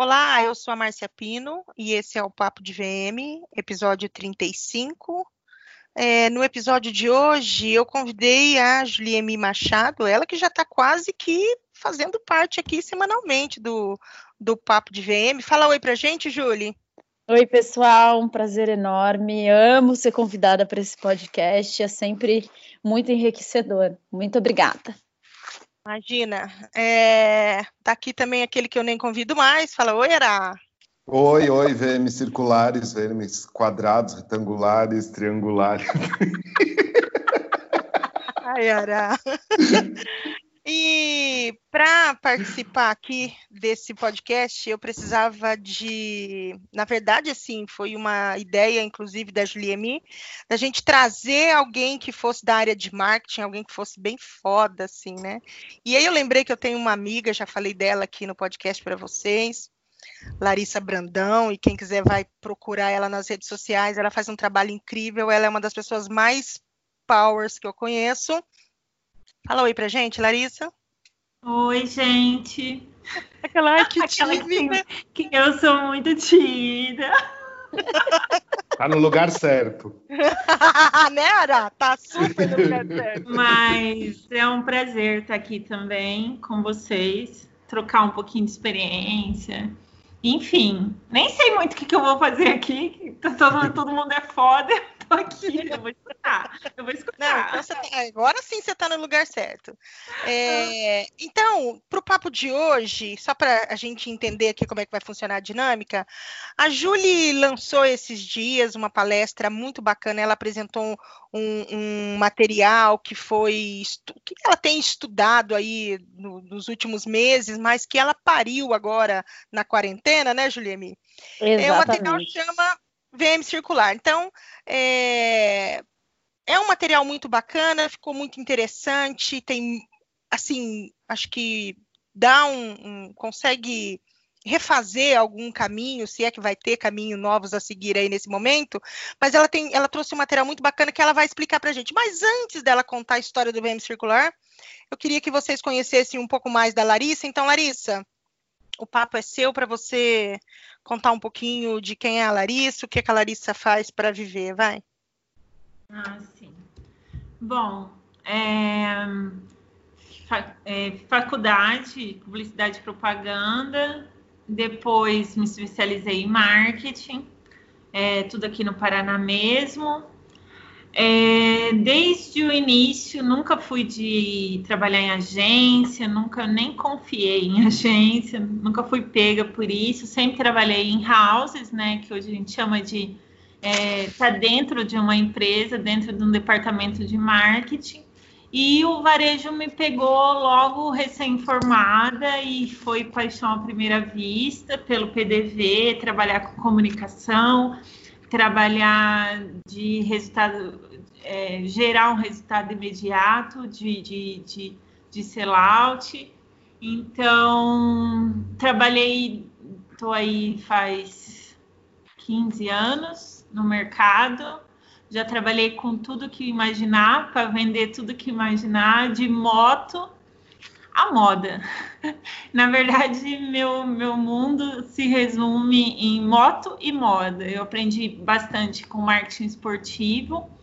Olá, eu sou a Márcia Pino e esse é o Papo de VM, episódio 35. É, no episódio de hoje, eu convidei a Juliemi Machado, ela que já está quase que fazendo parte aqui semanalmente do, do Papo de VM. Fala oi pra gente, Julie. Oi, pessoal, um prazer enorme. Amo ser convidada para esse podcast, é sempre muito enriquecedor. Muito obrigada. Imagina. É, tá aqui também aquele que eu nem convido mais. Fala, oi, Era. Oi, oi, VMs circulares, VMs quadrados, retangulares, triangulares. Ai, Ara. E para participar aqui desse podcast, eu precisava de, na verdade, assim, foi uma ideia, inclusive, da Juliemi, da gente trazer alguém que fosse da área de marketing, alguém que fosse bem foda, assim, né? E aí eu lembrei que eu tenho uma amiga, já falei dela aqui no podcast para vocês, Larissa Brandão, e quem quiser vai procurar ela nas redes sociais, ela faz um trabalho incrível, ela é uma das pessoas mais powers que eu conheço. Fala oi pra gente, Larissa. Oi, gente. Aquela que tímida. Que, que eu sou muito tímida. Tá no lugar certo. né, Ara? Tá super no lugar certo. Mas é um prazer estar aqui também com vocês, trocar um pouquinho de experiência. Enfim, nem sei muito o que, que eu vou fazer aqui. Todo, todo mundo é foda tô aqui, eu vou escutar. Eu vou escutar. Não, então tá, agora sim você está no lugar certo. É, então, para o papo de hoje, só para a gente entender aqui como é que vai funcionar a dinâmica, a Julie lançou esses dias uma palestra muito bacana. Ela apresentou um, um material que foi que ela tem estudado aí no, nos últimos meses, mas que ela pariu agora na quarentena, né, Juliemi? Exatamente. É, o material chama VM circular. Então, é, é um material muito bacana, ficou muito interessante, tem, assim, acho que dá um, um, consegue refazer algum caminho, se é que vai ter caminho novos a seguir aí nesse momento, mas ela tem, ela trouxe um material muito bacana que ela vai explicar para a gente. Mas antes dela contar a história do VM circular, eu queria que vocês conhecessem um pouco mais da Larissa. Então, Larissa, o papo é seu para você contar um pouquinho de quem é a Larissa, o que, é que a Larissa faz para viver, vai. Ah, sim. Bom, é, é, faculdade, publicidade e propaganda, depois me especializei em marketing, é, tudo aqui no Paraná mesmo. É, desde o início, nunca fui de trabalhar em agência, nunca nem confiei em agência, nunca fui pega por isso. Sempre trabalhei em houses, né, que hoje a gente chama de é, tá dentro de uma empresa, dentro de um departamento de marketing. E o varejo me pegou logo recém-formada e foi paixão à primeira vista pelo PDV, trabalhar com comunicação, trabalhar de resultado, é, gerar um resultado imediato de, de, de, de sellout. Então, trabalhei, estou aí faz 15 anos no mercado, já trabalhei com tudo que imaginar, para vender tudo que imaginar, de moto a moda. Na verdade, meu, meu mundo se resume em moto e moda. Eu aprendi bastante com marketing esportivo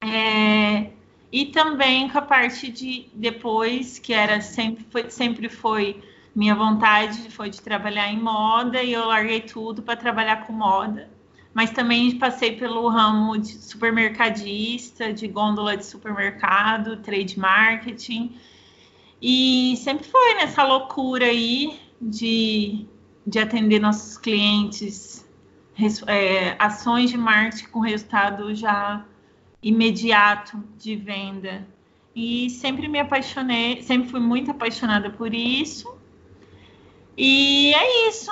é, e também com a parte de depois, que era sempre foi, sempre foi minha vontade foi de trabalhar em moda e eu larguei tudo para trabalhar com moda. Mas também passei pelo ramo de supermercadista, de gôndola de supermercado, trade marketing e sempre foi nessa loucura aí de, de atender nossos clientes, é, ações de marketing com resultado já imediato de venda. E sempre me apaixonei, sempre fui muito apaixonada por isso. E é isso.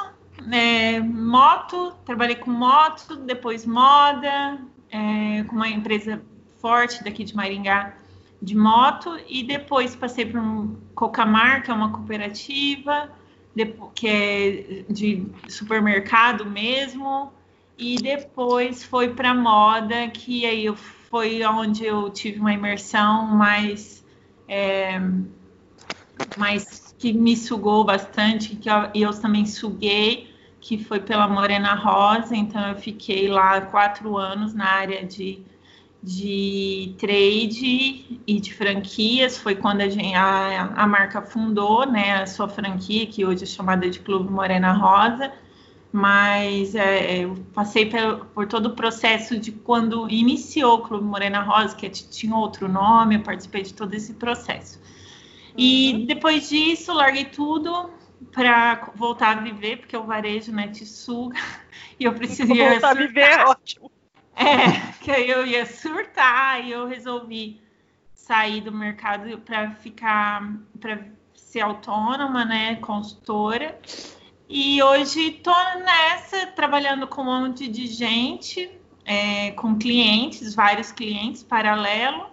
É, moto, trabalhei com moto, depois moda, é, com uma empresa forte daqui de Maringá de moto e depois passei para um Cocamar, que é uma cooperativa, que é de supermercado mesmo, e depois foi para moda, que aí foi onde eu tive uma imersão mais é, mais que me sugou bastante, que eu, eu também suguei, que foi pela Morena Rosa, então eu fiquei lá quatro anos na área de, de trade e de franquias, foi quando a, a, a marca fundou né, a sua franquia, que hoje é chamada de Clube Morena Rosa, mas é, eu passei por, por, todo o processo de quando iniciou o Clube Morena Rosa, que tinha outro nome, eu participei de todo esse processo. E uhum. depois disso, larguei tudo para voltar a viver, porque o varejo né, te suga, e eu precisava voltar a viver, é ótimo. É, que aí eu ia surtar, e eu resolvi sair do mercado para ficar, para ser autônoma, né, consultora. E hoje estou nessa, trabalhando com um monte de gente, é, com clientes, vários clientes paralelo.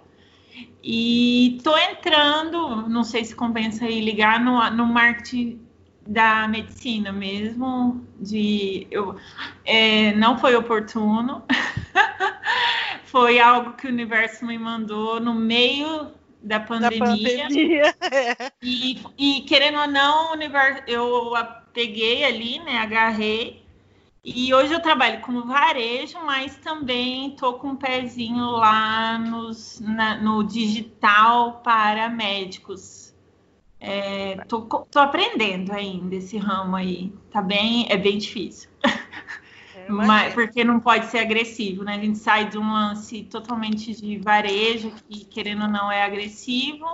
E estou entrando, não sei se compensa aí ligar no, no marketing da medicina mesmo, de eu, é, não foi oportuno, foi algo que o universo me mandou no meio da pandemia. Da pandemia. E, e, querendo ou não, o universo, eu peguei ali, né, agarrei. E hoje eu trabalho como varejo, mas também estou com um pezinho lá nos, na, no digital para médicos. É, tô, tô, aprendendo ainda esse ramo aí. Tá bem, é bem difícil. É, mas, porque não pode ser agressivo, né? A gente sai de um lance totalmente de varejo, que querendo ou não é agressivo,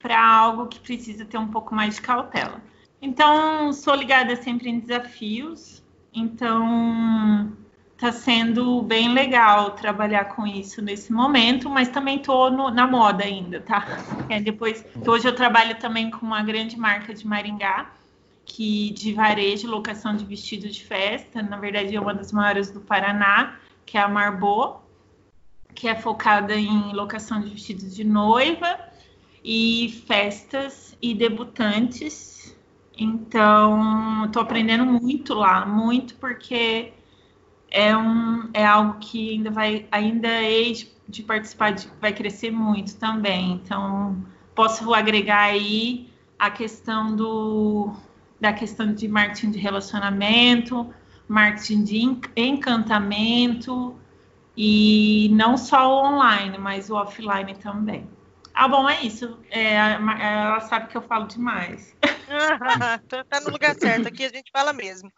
para algo que precisa ter um pouco mais de cautela. Então, sou ligada sempre em desafios. Então, está sendo bem legal trabalhar com isso nesse momento, mas também estou na moda ainda, tá? É, depois, hoje eu trabalho também com uma grande marca de Maringá, que de varejo, locação de vestido de festa, na verdade é uma das maiores do Paraná, que é a Marbô, que é focada em locação de vestidos de noiva e festas e debutantes então, estou aprendendo muito lá, muito porque é, um, é algo que ainda vai, ainda é de participar, de, vai crescer muito também. Então, posso agregar aí a questão do, da questão de marketing de relacionamento, marketing de encantamento, e não só o online, mas o offline também. Ah, bom, é isso. É, ela sabe que eu falo demais. tá, tá no lugar certo, aqui a gente fala mesmo.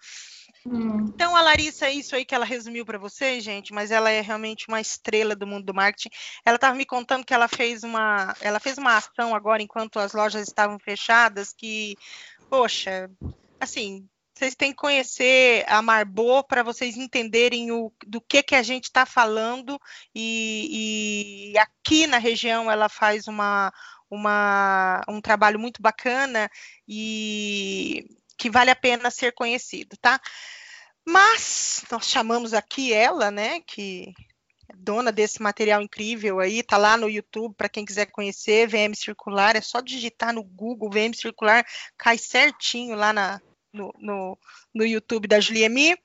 Hum. Então, a Larissa, é isso aí que ela resumiu para vocês, gente, mas ela é realmente uma estrela do mundo do marketing. Ela estava me contando que ela fez uma, ela fez uma ação agora enquanto as lojas estavam fechadas, que, poxa, assim, vocês têm que conhecer a Marbô para vocês entenderem o, do que, que a gente está falando. E, e, aqui na região ela faz uma, uma, um trabalho muito bacana e que vale a pena ser conhecido, tá? Mas nós chamamos aqui ela, né, que é dona desse material incrível aí, tá lá no YouTube para quem quiser conhecer, VM Circular, é só digitar no Google VM Circular, cai certinho lá na, no, no, no YouTube da Juliemi.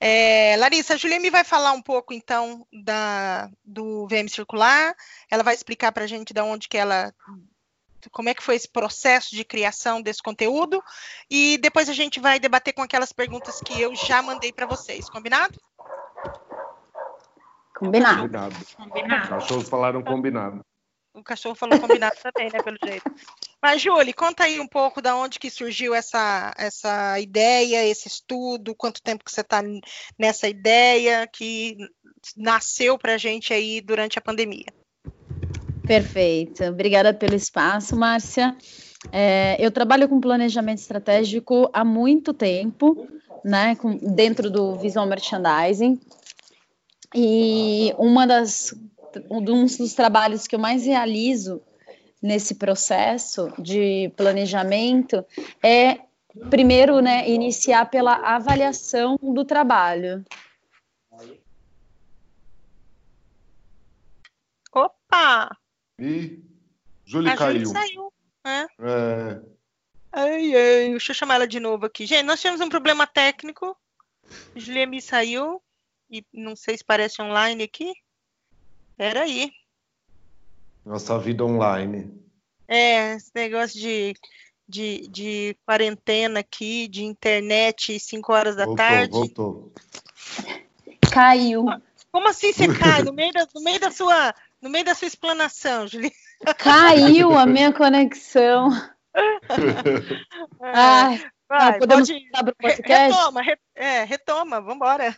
É, Larissa, a Juliemi vai falar um pouco, então, da, do VM Circular. Ela vai explicar para a gente de onde que ela como é que foi esse processo de criação desse conteúdo e depois a gente vai debater com aquelas perguntas que eu já mandei para vocês, combinado? Combinado. Combinado. combinado. Os cachorros falaram combinado. O cachorro falou combinado também, né, pelo jeito. Mas, Julie, conta aí um pouco da onde que surgiu essa, essa ideia, esse estudo, quanto tempo que você está nessa ideia que nasceu para a gente aí durante a pandemia. Perfeito. Obrigada pelo espaço, Márcia. É, eu trabalho com planejamento estratégico há muito tempo, né, com, dentro do visual merchandising. E uma das um dos trabalhos que eu mais realizo nesse processo de planejamento é primeiro, né, iniciar pela avaliação do trabalho. Opa! E Júlia caiu. saiu. Né? É. Ai, ai, deixa eu chamar ela de novo aqui. Gente, nós tivemos um problema técnico. Julia me saiu. E não sei se parece online aqui. Peraí. Nossa vida online. É, esse negócio de, de, de quarentena aqui, de internet, 5 horas da voltou, tarde. Voltou. Caiu. Como assim você cai no meio da, no meio da sua no meio da sua explanação, Juliana? Caiu a minha conexão. Ai, vai, podemos pode... para o podcast? Retoma, re... é, retoma, vamos embora.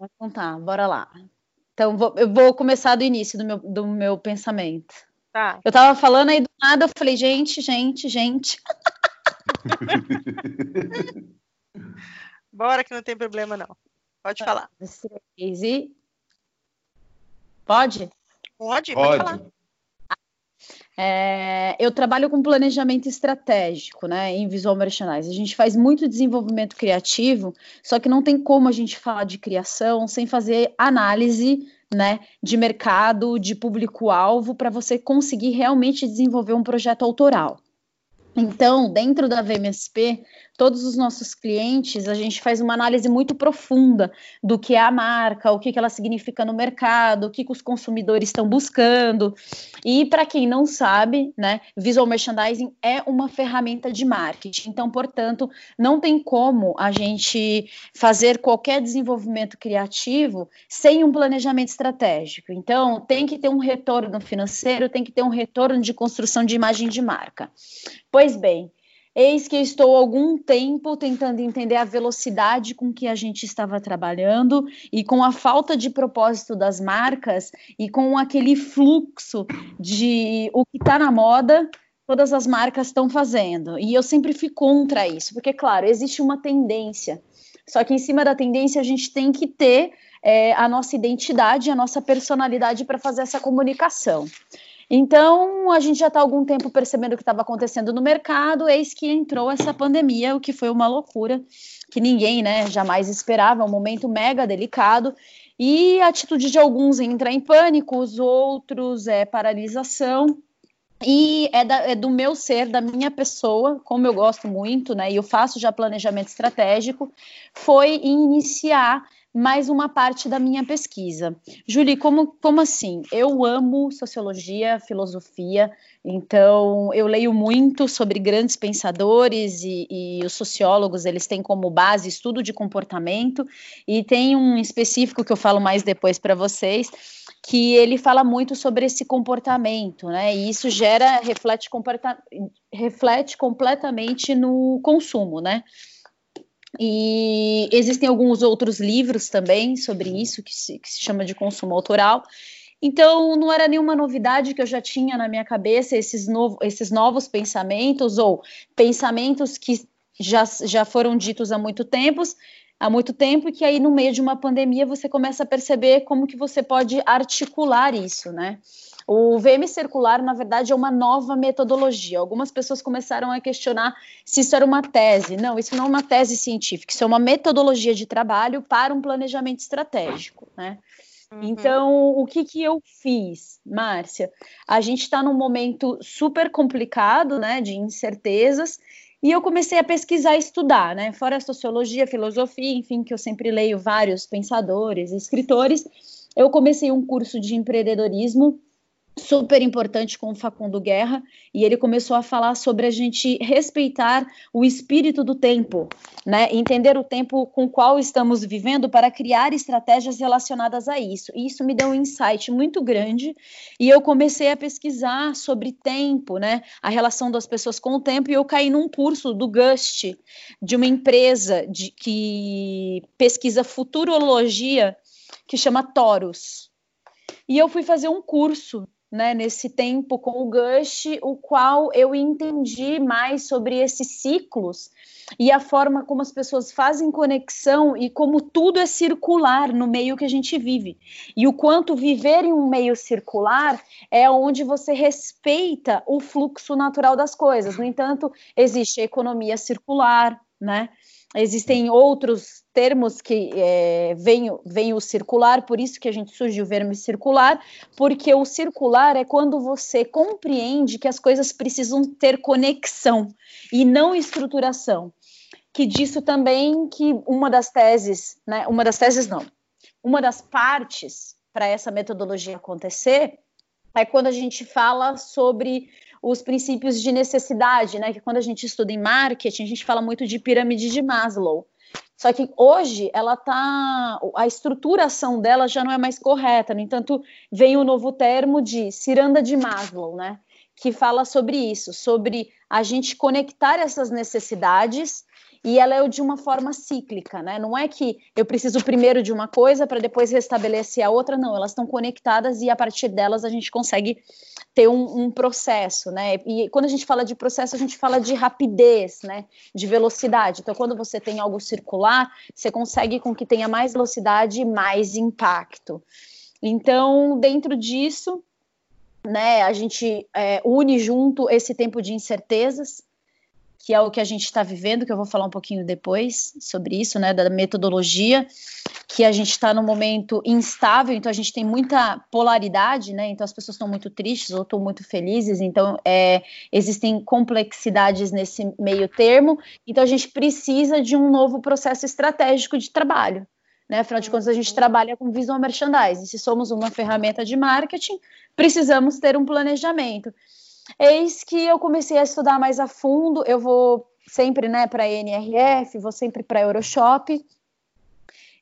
Então tá, bora lá. Então vou, eu vou começar do início do meu, do meu pensamento. Tá. Eu tava falando aí do nada, eu falei, gente, gente, gente. Bora que não tem problema não. Pode falar. E... Pode? Pode, pode, pode. falar. É, eu trabalho com planejamento estratégico, né, em visual merchandising. A gente faz muito desenvolvimento criativo, só que não tem como a gente falar de criação sem fazer análise, né, de mercado, de público-alvo, para você conseguir realmente desenvolver um projeto autoral. Então, dentro da VMSP, todos os nossos clientes, a gente faz uma análise muito profunda do que é a marca, o que, que ela significa no mercado, o que, que os consumidores estão buscando. E para quem não sabe, né, visual merchandising é uma ferramenta de marketing. Então, portanto, não tem como a gente fazer qualquer desenvolvimento criativo sem um planejamento estratégico. Então, tem que ter um retorno financeiro, tem que ter um retorno de construção de imagem de marca. Pois bem, eis que estou algum tempo tentando entender a velocidade com que a gente estava trabalhando e com a falta de propósito das marcas e com aquele fluxo de o que está na moda, todas as marcas estão fazendo. E eu sempre fui contra isso, porque, claro, existe uma tendência. Só que em cima da tendência a gente tem que ter é, a nossa identidade, a nossa personalidade para fazer essa comunicação. Então, a gente já está algum tempo percebendo o que estava acontecendo no mercado, eis que entrou essa pandemia, o que foi uma loucura, que ninguém né, jamais esperava, um momento mega delicado, e a atitude de alguns entrar em pânico, os outros é paralisação, e é, da, é, do meu ser, da minha pessoa, como eu gosto muito, né? E eu faço já planejamento estratégico, foi iniciar mais uma parte da minha pesquisa. Julie, como, como assim? Eu amo sociologia, filosofia, então eu leio muito sobre grandes pensadores e, e os sociólogos, eles têm como base estudo de comportamento, e tem um específico que eu falo mais depois para vocês, que ele fala muito sobre esse comportamento, né? E isso gera, reflete, reflete completamente no consumo, né? E existem alguns outros livros também sobre isso, que se, que se chama de consumo autoral. Então, não era nenhuma novidade que eu já tinha na minha cabeça esses, novo, esses novos pensamentos, ou pensamentos que já, já foram ditos há muito tempo, há muito tempo, e que aí, no meio de uma pandemia, você começa a perceber como que você pode articular isso, né? O VM circular, na verdade, é uma nova metodologia. Algumas pessoas começaram a questionar se isso era uma tese. Não, isso não é uma tese científica, isso é uma metodologia de trabalho para um planejamento estratégico, né? Uhum. Então, o que, que eu fiz, Márcia? A gente está num momento super complicado, né, de incertezas, e eu comecei a pesquisar e estudar, né? Fora a sociologia, filosofia, enfim, que eu sempre leio vários pensadores, escritores, eu comecei um curso de empreendedorismo super importante com o Facundo Guerra, e ele começou a falar sobre a gente respeitar o espírito do tempo, né? Entender o tempo com o qual estamos vivendo para criar estratégias relacionadas a isso. E isso me deu um insight muito grande, e eu comecei a pesquisar sobre tempo, né? A relação das pessoas com o tempo, e eu caí num curso do GUST, de uma empresa de, que pesquisa futurologia, que chama Torus. E eu fui fazer um curso né, nesse tempo com o Gush, o qual eu entendi mais sobre esses ciclos e a forma como as pessoas fazem conexão e como tudo é circular no meio que a gente vive. E o quanto viver em um meio circular é onde você respeita o fluxo natural das coisas. No entanto, existe a economia circular, né? Existem outros termos que é, vem, vem o circular, por isso que a gente surge o verme circular, porque o circular é quando você compreende que as coisas precisam ter conexão e não estruturação. Que disso também que uma das teses, né, uma das teses não, uma das partes para essa metodologia acontecer é quando a gente fala sobre os princípios de necessidade, né? Que quando a gente estuda em marketing, a gente fala muito de pirâmide de Maslow. Só que hoje ela tá. A estruturação dela já não é mais correta. No entanto, vem o novo termo de ciranda de Maslow, né? Que fala sobre isso, sobre a gente conectar essas necessidades e ela é de uma forma cíclica, né? Não é que eu preciso primeiro de uma coisa para depois restabelecer a outra, não, elas estão conectadas e a partir delas a gente consegue ter um, um, processo, né? E quando a gente fala de processo, a gente fala de rapidez, né? De velocidade. Então, quando você tem algo circular, você consegue com que tenha mais velocidade e mais impacto. Então, dentro disso, né, a gente é, une junto esse tempo de incertezas que é o que a gente está vivendo, que eu vou falar um pouquinho depois sobre isso, né, da metodologia, que a gente está num momento instável, então a gente tem muita polaridade, né, então as pessoas estão muito tristes ou estão muito felizes, então é, existem complexidades nesse meio termo, então a gente precisa de um novo processo estratégico de trabalho, né, afinal de contas a gente trabalha com visual merchandising, se somos uma ferramenta de marketing, precisamos ter um planejamento. Eis que eu comecei a estudar mais a fundo. Eu vou sempre né, para a NRF, vou sempre para a Euroshop.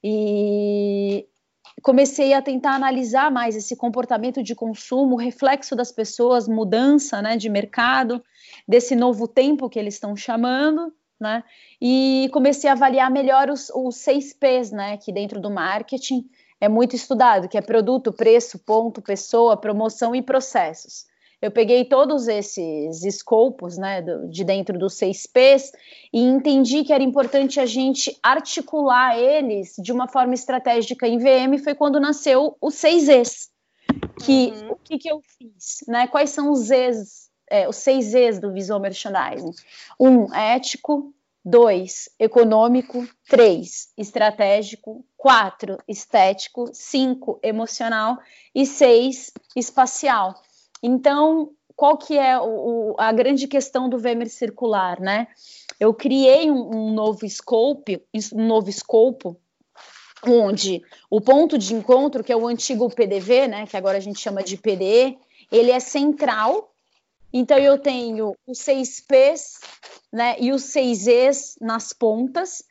E comecei a tentar analisar mais esse comportamento de consumo, reflexo das pessoas, mudança né, de mercado, desse novo tempo que eles estão chamando. Né? E comecei a avaliar melhor os, os seis P's, né? Que dentro do marketing é muito estudado, que é produto, preço, ponto, pessoa, promoção e processos eu peguei todos esses escopos, né, do, de dentro dos seis P's e entendi que era importante a gente articular eles de uma forma estratégica em VM. Foi quando nasceu o seis E's. Que uhum. o que, que eu fiz, né? Quais são os E's, é, os seis E's do visual merchandising? Um, ético. Dois, econômico. Três, estratégico. Quatro, estético. Cinco, emocional. E seis, espacial. Então, qual que é o, a grande questão do Vemer circular, né? Eu criei um, um novo scope, um novo escopo, onde o ponto de encontro, que é o antigo PDV, né, que agora a gente chama de PDE, ele é central. Então eu tenho os seis P's, né, e os seis E's nas pontas,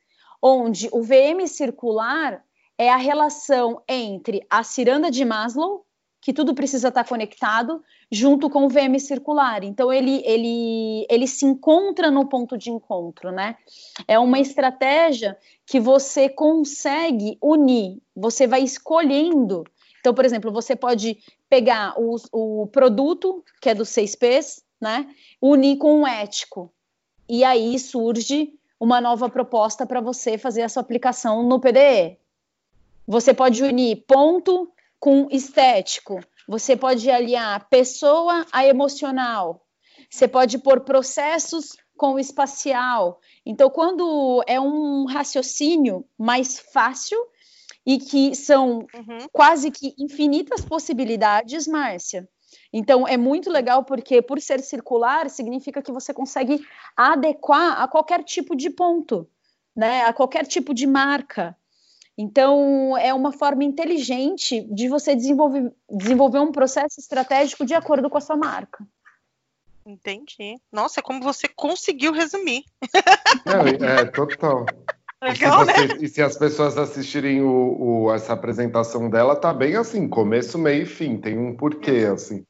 onde o VM circular é a relação entre a ciranda de Maslow, que tudo precisa estar conectado, junto com o VM circular. Então ele, ele, ele se encontra no ponto de encontro, né? É uma estratégia que você consegue unir, você vai escolhendo. Então, por exemplo, você pode pegar o, o produto, que é dos seis P's, né? Unir com o ético. E aí surge uma nova proposta para você fazer a sua aplicação no PDE. Você pode unir ponto com estético, você pode aliar pessoa a emocional. Você pode pôr processos com o espacial. Então, quando é um raciocínio mais fácil e que são uhum. quase que infinitas possibilidades, Márcia. Então, é muito legal porque, por ser circular, significa que você consegue adequar a qualquer tipo de ponto, né? a qualquer tipo de marca. Então, é uma forma inteligente de você desenvolver, desenvolver um processo estratégico de acordo com a sua marca. Entendi. Nossa, como você conseguiu resumir. É, é total. Legal, e, se né? e se as pessoas assistirem o, o, essa apresentação dela, tá bem assim, começo, meio e fim, tem um porquê, assim.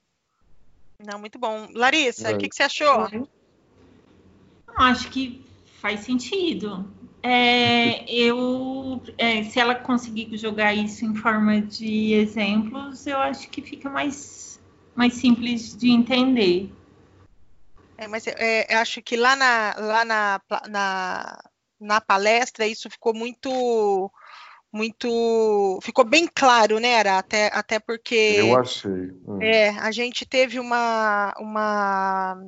Não, muito bom. Larissa, o é. que, que, você achou? Acho que faz sentido. É, eu, é, se ela conseguir jogar isso em forma de exemplos, eu acho que fica mais, mais simples de entender. É, mas é, eu acho que lá na, lá na, na, na palestra isso ficou muito muito ficou bem claro, né, Ara? Até, até porque eu achei. Hum. É, a gente teve uma uma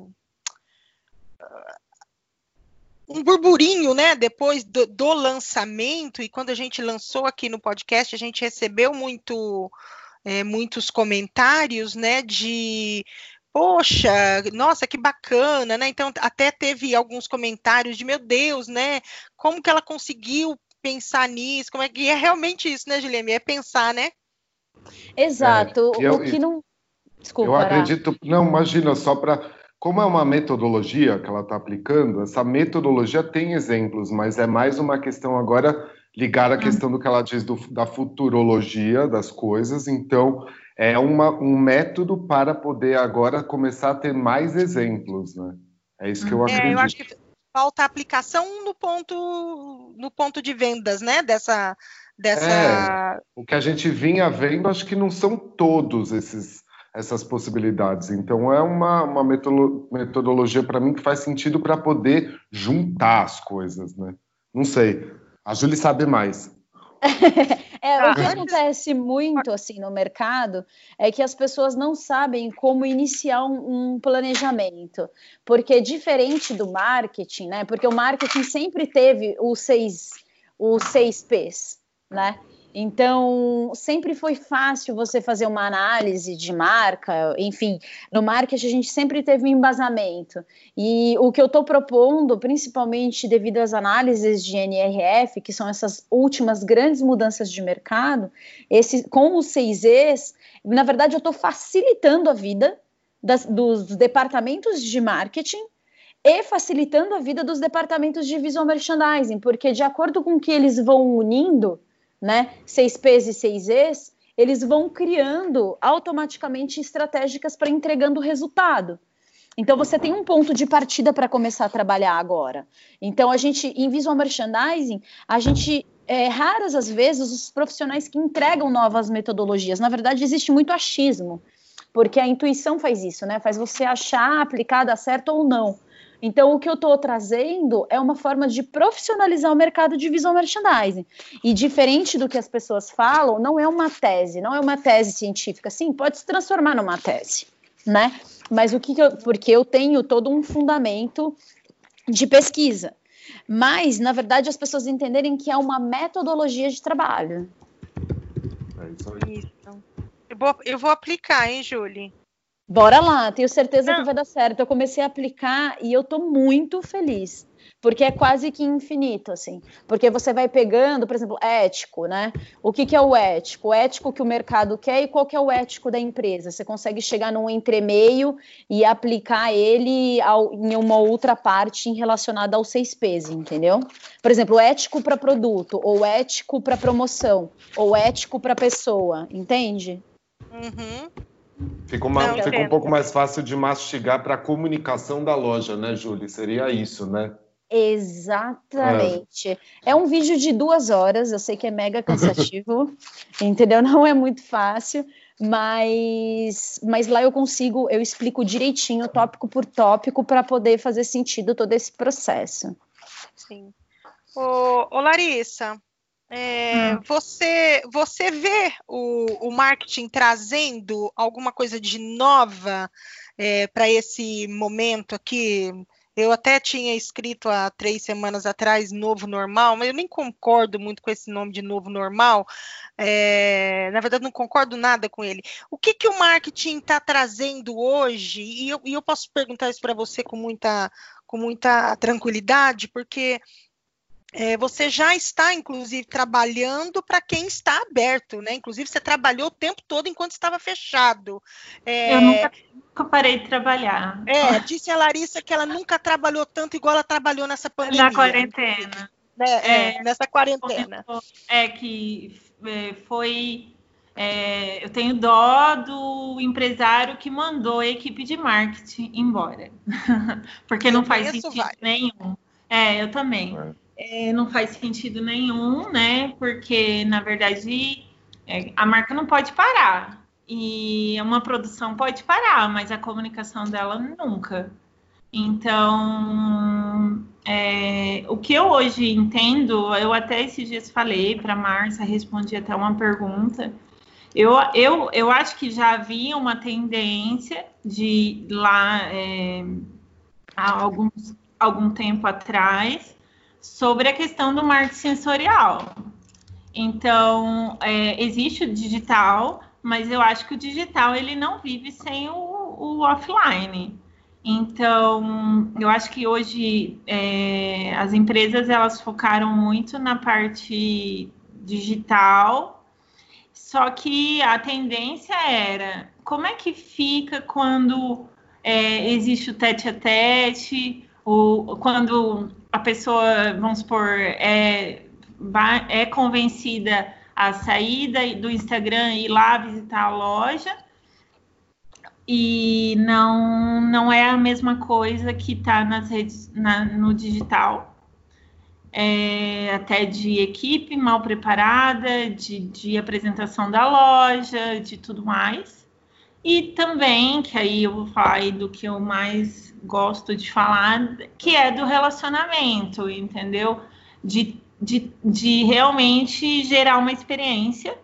um burburinho, né? Depois do, do, lançamento, e quando a gente lançou aqui no podcast, a gente recebeu muito, é, muitos comentários, né? De poxa, nossa, que bacana, né? Então, até teve alguns comentários de meu Deus, né? Como que ela conseguiu pensar nisso? Como é que é realmente isso, né, Juliane? É pensar, né? Exato. É, eu, o que não. Desculpa. Eu acredito. Não, imagina, só para como é uma metodologia que ela está aplicando, essa metodologia tem exemplos, mas é mais uma questão agora ligada à hum. questão do que ela diz do, da futurologia das coisas. Então, é uma, um método para poder agora começar a ter mais exemplos, né? É isso que eu acredito. É, eu acho que falta aplicação no ponto no ponto de vendas, né? Dessa dessa é, o que a gente vinha vendo, acho que não são todos esses essas possibilidades. Então é uma, uma metodologia para mim que faz sentido para poder juntar as coisas, né? Não sei. A Julie sabe mais. é, o que acontece muito assim no mercado é que as pessoas não sabem como iniciar um, um, planejamento, porque diferente do marketing, né? Porque o marketing sempre teve os seis, os seis P's, né? Então, sempre foi fácil você fazer uma análise de marca, enfim, no marketing a gente sempre teve um embasamento. E o que eu estou propondo, principalmente devido às análises de NRF, que são essas últimas grandes mudanças de mercado, esse, com os seis Es, na verdade eu estou facilitando a vida das, dos departamentos de marketing e facilitando a vida dos departamentos de visual merchandising, porque de acordo com que eles vão unindo, né, 6Ps e 6Es, eles vão criando automaticamente estratégicas para entregando resultado. Então você tem um ponto de partida para começar a trabalhar agora. Então a gente em visual merchandising, a gente é, raras as vezes os profissionais que entregam novas metodologias. Na verdade existe muito achismo, porque a intuição faz isso, né? Faz você achar aplicada certo ou não. Então, o que eu estou trazendo é uma forma de profissionalizar o mercado de visual merchandising. E diferente do que as pessoas falam, não é uma tese, não é uma tese científica. Sim, pode se transformar numa tese, né? Mas o que, que eu, porque eu tenho todo um fundamento de pesquisa. Mas, na verdade, as pessoas entenderem que é uma metodologia de trabalho. É isso aí. Isso. Eu vou, eu vou aplicar, hein, Julie? Bora lá, tenho certeza Não. que vai dar certo. Eu comecei a aplicar e eu tô muito feliz, porque é quase que infinito, assim. Porque você vai pegando, por exemplo, ético, né? O que, que é o ético? O ético que o mercado quer e qual que é o ético da empresa. Você consegue chegar num entremeio e aplicar ele ao, em uma outra parte relacionada aos seis P's, entendeu? Por exemplo, ético para produto, ou ético para promoção, ou ético para pessoa, entende? Uhum. Fica, uma, Não, fica um pouco mais fácil de mastigar para a comunicação da loja, né, Júlia? Seria isso, né? Exatamente. É. é. um vídeo de duas horas, eu sei que é mega cansativo, entendeu? Não é muito fácil, mas, mas lá eu consigo, eu explico direitinho, tópico por tópico, para poder fazer sentido todo esse processo. Sim. Ô, ô Larissa, é, hum. você, você vê o, o marketing trazendo alguma coisa de nova é, para esse momento aqui? Eu até tinha escrito há três semanas atrás novo normal, mas eu nem concordo muito com esse nome de novo normal. É, na verdade, não concordo nada com ele. O que, que o marketing está trazendo hoje? E eu, e eu posso perguntar isso para você com muita, com muita tranquilidade, porque é, você já está, inclusive, trabalhando para quem está aberto, né? Inclusive, você trabalhou o tempo todo enquanto estava fechado. É, Eu nunca, nunca, parei de trabalhar. É, disse a Larissa que ela nunca trabalhou tanto igual ela trabalhou nessa pandemia. Na quarentena. Né? É, é, nessa quarentena. É que é, foi. É, eu tenho dó do empresário que mandou a equipe de marketing embora. Porque eu não faz sentido vários. nenhum. É, eu também. É não faz sentido nenhum, né? Porque, na verdade, é, a marca não pode parar. E uma produção pode parar, mas a comunicação dela nunca. Então, é, o que eu hoje entendo, eu até esses dias falei para a Márcia, respondi até uma pergunta. Eu, eu, eu acho que já havia uma tendência de lá é, há alguns, algum tempo atrás sobre a questão do marketing sensorial. Então, é, existe o digital, mas eu acho que o digital ele não vive sem o, o offline. Então, eu acho que hoje é, as empresas elas focaram muito na parte digital, só que a tendência era como é que fica quando é, existe o tete a tete, o, quando a pessoa, vamos supor, é, é convencida a sair do Instagram e ir lá visitar a loja, e não, não é a mesma coisa que está nas redes, na, no digital. É, até de equipe mal preparada, de, de apresentação da loja, de tudo mais. E também, que aí eu vou falar do que eu mais gosto de falar, que é do relacionamento, entendeu? De, de, de realmente gerar uma experiência.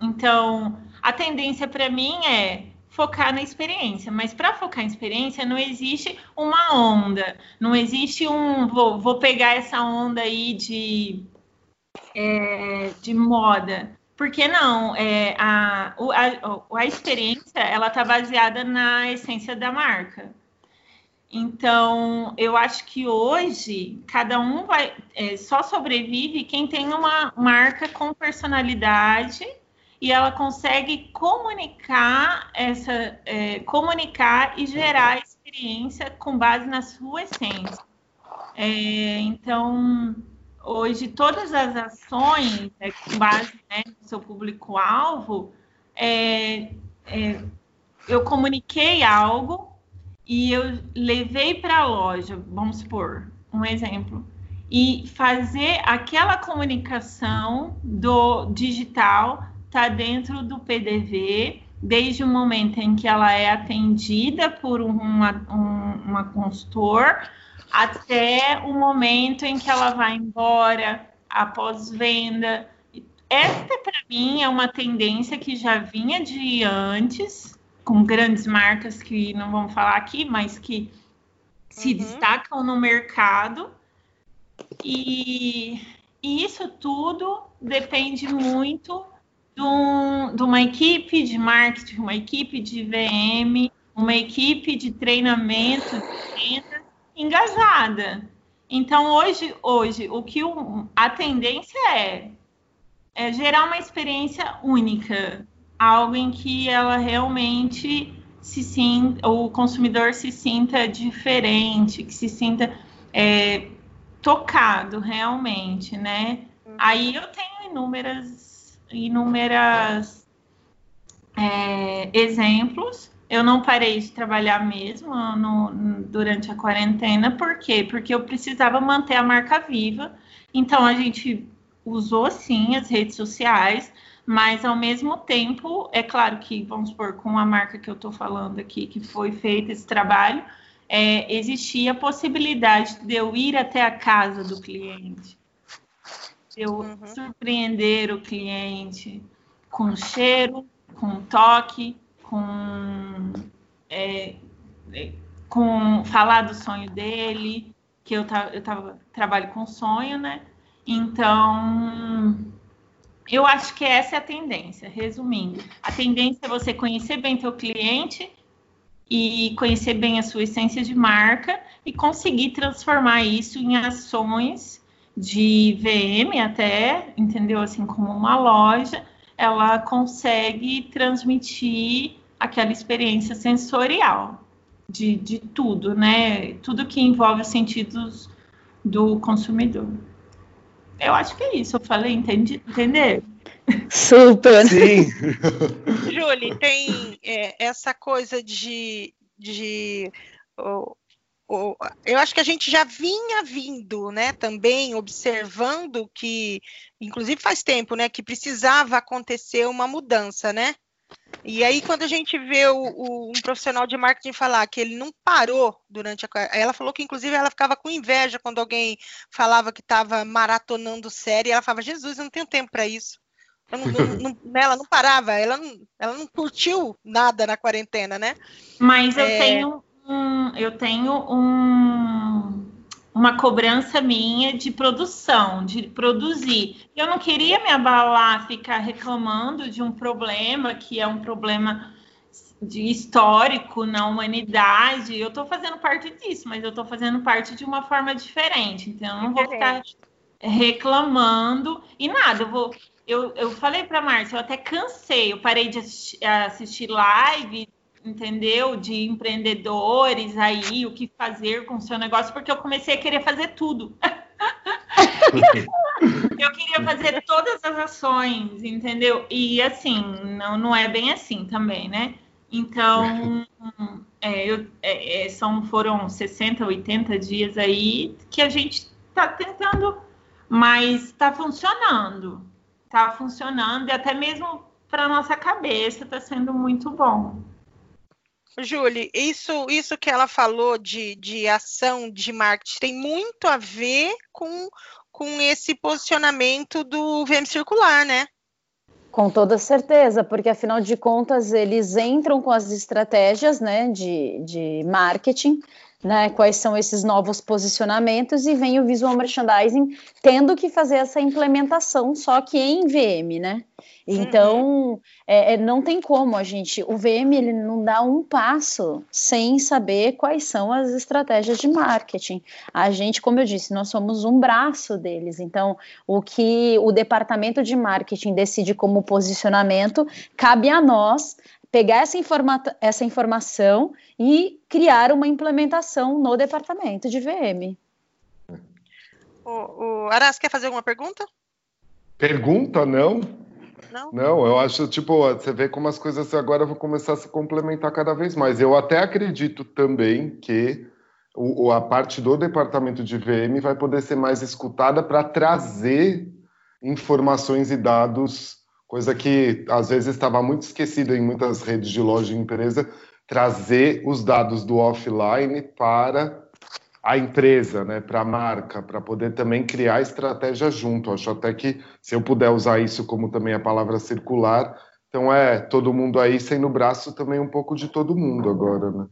Então, a tendência para mim é focar na experiência, mas para focar em experiência não existe uma onda, não existe um vou, vou pegar essa onda aí de, é, de moda. Porque não? É, a, a, a experiência ela está baseada na essência da marca. Então, eu acho que hoje cada um vai é, só sobrevive quem tem uma marca com personalidade e ela consegue comunicar essa é, comunicar e gerar experiência com base na sua essência. É, então hoje todas as ações é, com base né, no seu público-alvo é, é, eu comuniquei algo e eu levei para a loja, vamos supor, um exemplo, e fazer aquela comunicação do digital está dentro do PDV desde o momento em que ela é atendida por uma, um, uma consultor até o momento em que ela vai embora após venda. Esta, para mim, é uma tendência que já vinha de antes, com grandes marcas que não vamos falar aqui, mas que se uhum. destacam no mercado. E, e isso tudo depende muito de uma equipe de marketing, uma equipe de VM, uma equipe de treinamento de engajada. Então, hoje, hoje o que o, a tendência é, é gerar uma experiência única, algo em que ela realmente se sinta, o consumidor se sinta diferente, que se sinta é, tocado realmente, né? Aí eu tenho inúmeras inúmeras é, exemplos. Eu não parei de trabalhar mesmo no, durante a quarentena, por quê? Porque eu precisava manter a marca viva. Então a gente usou sim as redes sociais, mas ao mesmo tempo, é claro que, vamos supor, com a marca que eu estou falando aqui, que foi feito esse trabalho, é, existia a possibilidade de eu ir até a casa do cliente eu uhum. surpreender o cliente com cheiro, com toque, com, é, é, com falar do sonho dele, que eu, eu tava, trabalho com sonho, né? Então, eu acho que essa é a tendência, resumindo. A tendência é você conhecer bem teu cliente e conhecer bem a sua essência de marca e conseguir transformar isso em ações de VM até, entendeu? Assim como uma loja, ela consegue transmitir aquela experiência sensorial de, de tudo, né? Tudo que envolve os sentidos do consumidor. Eu acho que é isso, eu falei, entendi, entender? Super. Sim. Julie, tem é, essa coisa de, de eu acho que a gente já vinha vindo, né, também observando que, inclusive faz tempo, né, que precisava acontecer uma mudança, né? E aí, quando a gente vê o, o, um profissional de marketing falar que ele não parou durante a. Ela falou que, inclusive, ela ficava com inveja quando alguém falava que estava maratonando série. Ela falava: Jesus, eu não tenho tempo para isso. Não, não, não, ela não parava, ela não, ela não curtiu nada na quarentena, né? Mas eu é... tenho um, eu tenho um, uma cobrança minha de produção, de produzir. Eu não queria me abalar, ficar reclamando de um problema que é um problema de histórico na humanidade. Eu estou fazendo parte disso, mas eu estou fazendo parte de uma forma diferente. Então, eu não vou ficar reclamando e nada. Eu vou. Eu, eu falei para Márcia, eu até cansei. Eu parei de assistir, assistir live entendeu? De empreendedores aí, o que fazer com o seu negócio, porque eu comecei a querer fazer tudo. eu queria fazer todas as ações, entendeu? E assim, não, não é bem assim também, né? Então, é, eu, é, é são, foram 60, 80 dias aí que a gente está tentando, mas está funcionando. Está funcionando, e até mesmo para nossa cabeça está sendo muito bom. Julie, isso, isso que ela falou de, de ação de marketing tem muito a ver com, com esse posicionamento do VM circular, né? Com toda certeza, porque afinal de contas eles entram com as estratégias né, de, de marketing, né, quais são esses novos posicionamentos e vem o visual merchandising tendo que fazer essa implementação, só que em VM, né? Então, uhum. é, é, não tem como a gente. O VM ele não dá um passo sem saber quais são as estratégias de marketing. A gente, como eu disse, nós somos um braço deles. Então, o que o departamento de marketing decide como posicionamento, cabe a nós pegar essa, informa essa informação e criar uma implementação no departamento de VM. O, o Aras, quer fazer alguma pergunta? Pergunta, não. Não? Não, eu acho, tipo, você vê como as coisas agora vão começar a se complementar cada vez mais. Eu até acredito também que o, a parte do departamento de VM vai poder ser mais escutada para trazer informações e dados, coisa que às vezes estava muito esquecida em muitas redes de loja e empresa, trazer os dados do offline para a empresa, né, para a marca, para poder também criar estratégia junto. Acho até que se eu puder usar isso como também a palavra circular, então é todo mundo aí sendo braço também um pouco de todo mundo agora, né?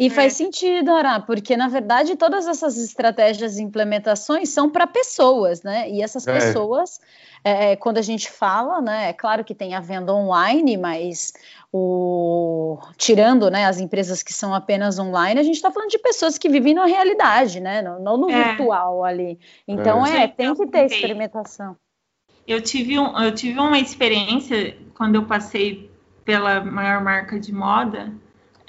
E é. faz sentido, Ará, porque na verdade todas essas estratégias e implementações são para pessoas, né? E essas é. pessoas, é, quando a gente fala, né? É claro que tem a venda online, mas o tirando né, as empresas que são apenas online, a gente está falando de pessoas que vivem na realidade, né? Não, não no é. virtual ali. Então é, é tem que ter experimentação. Eu tive, um, eu tive uma experiência quando eu passei pela maior marca de moda.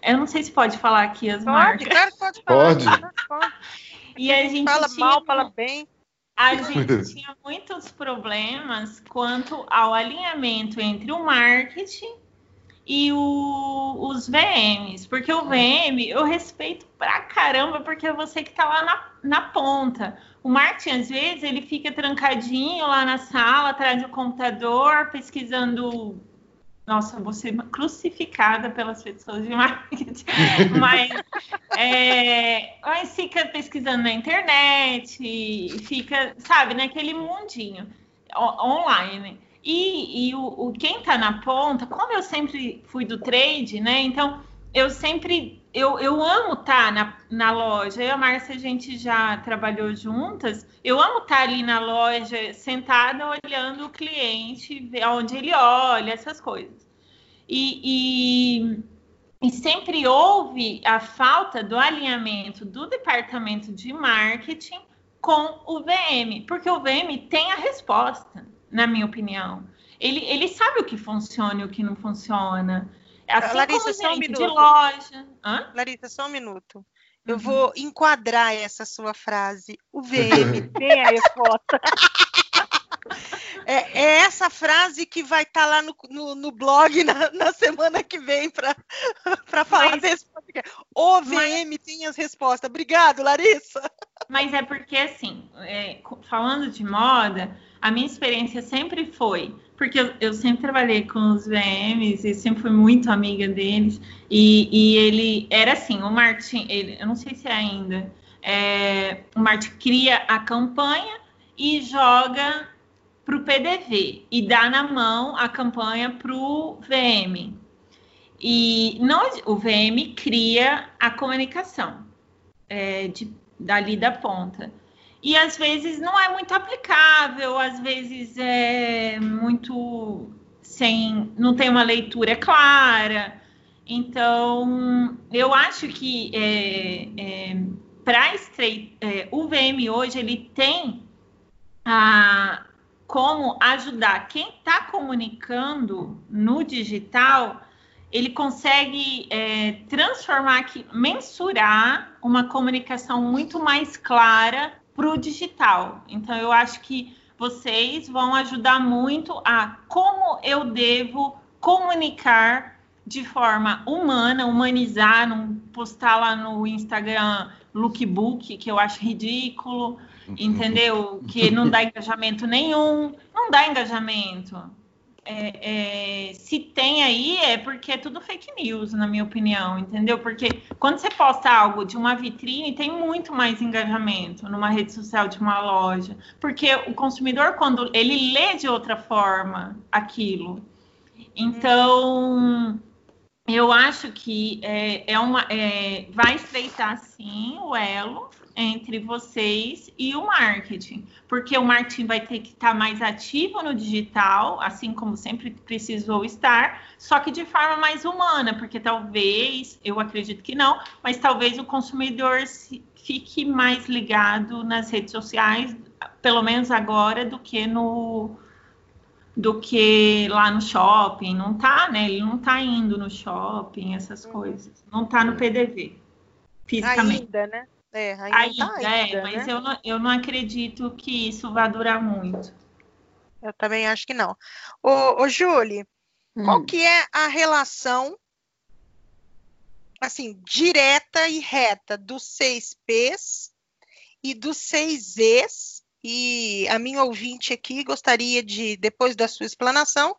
Eu não sei se pode falar aqui as pode, marcas. Claro, pode falar. Pode. pode. E a gente fala tinha, mal, fala bem. A gente tinha muitos problemas quanto ao alinhamento entre o marketing e o, os VMs, porque o VM eu respeito pra caramba, porque é você que tá lá na, na ponta. O marketing, às vezes, ele fica trancadinho lá na sala, atrás do computador, pesquisando. Nossa, vou ser crucificada pelas pessoas de marketing, mas, é, mas fica pesquisando na internet, fica, sabe, naquele mundinho online. E, e o, o, quem está na ponta, como eu sempre fui do trade, né? Então eu sempre eu, eu amo estar tá na, na loja. Eu e a Márcia, a gente já trabalhou juntas. Eu amo estar tá ali na loja, sentada, olhando o cliente, ver onde ele olha, essas coisas. E, e, e sempre houve a falta do alinhamento do departamento de marketing com o VM, porque o VM tem a resposta na minha opinião. Ele, ele sabe o que funciona e o que não funciona. Assim Larissa, só um minuto. de loja. Hã? Larissa, só um minuto. Eu uhum. vou enquadrar essa sua frase. O VM tem a resposta. É, é, essa frase que vai estar tá lá no, no, no, blog na, na, semana que vem para falar mas, desse podcast. O VM mas, tem as respostas. Obrigado, Larissa. Mas é porque, assim, é, falando de moda, a minha experiência sempre foi, porque eu, eu, sempre trabalhei com os VMs e sempre fui muito amiga deles, e, e ele era assim, o Martin, ele, eu não sei se é ainda, é, o Martin cria a campanha e joga para o PDV e dá na mão a campanha para o VM. E não, o VM cria a comunicação é, de, dali da ponta e às vezes não é muito aplicável, às vezes é muito sem, não tem uma leitura clara. Então, eu acho que é, é, para é, o VM hoje ele tem a, como ajudar quem está comunicando no digital ele consegue é, transformar, mensurar uma comunicação muito mais clara para o digital. Então, eu acho que vocês vão ajudar muito a como eu devo comunicar de forma humana, humanizar, não postar lá no Instagram lookbook, que eu acho ridículo, entendeu? Que não dá engajamento nenhum, não dá engajamento é, é, se tem aí é porque é tudo fake news, na minha opinião, entendeu? Porque quando você posta algo de uma vitrine, tem muito mais engajamento numa rede social de uma loja. Porque o consumidor, quando ele lê de outra forma aquilo. Então, eu acho que é, é uma, é, vai estreitar sim o elo entre vocês e o marketing, porque o marketing vai ter que estar mais ativo no digital, assim como sempre precisou estar, só que de forma mais humana, porque talvez, eu acredito que não, mas talvez o consumidor fique mais ligado nas redes sociais, pelo menos agora, do que no do que lá no shopping, não tá, né? Ele não tá indo no shopping, essas uhum. coisas, não tá no PDV fisicamente. Ainda, né? É, ainda, ainda, tá ainda é, mas né? eu, não, eu não acredito que isso vá durar muito. Eu também acho que não. Ô, ô Julie, hum. qual que é a relação, assim, direta e reta dos seis P's e dos seis E's? E a minha ouvinte aqui gostaria de, depois da sua explanação,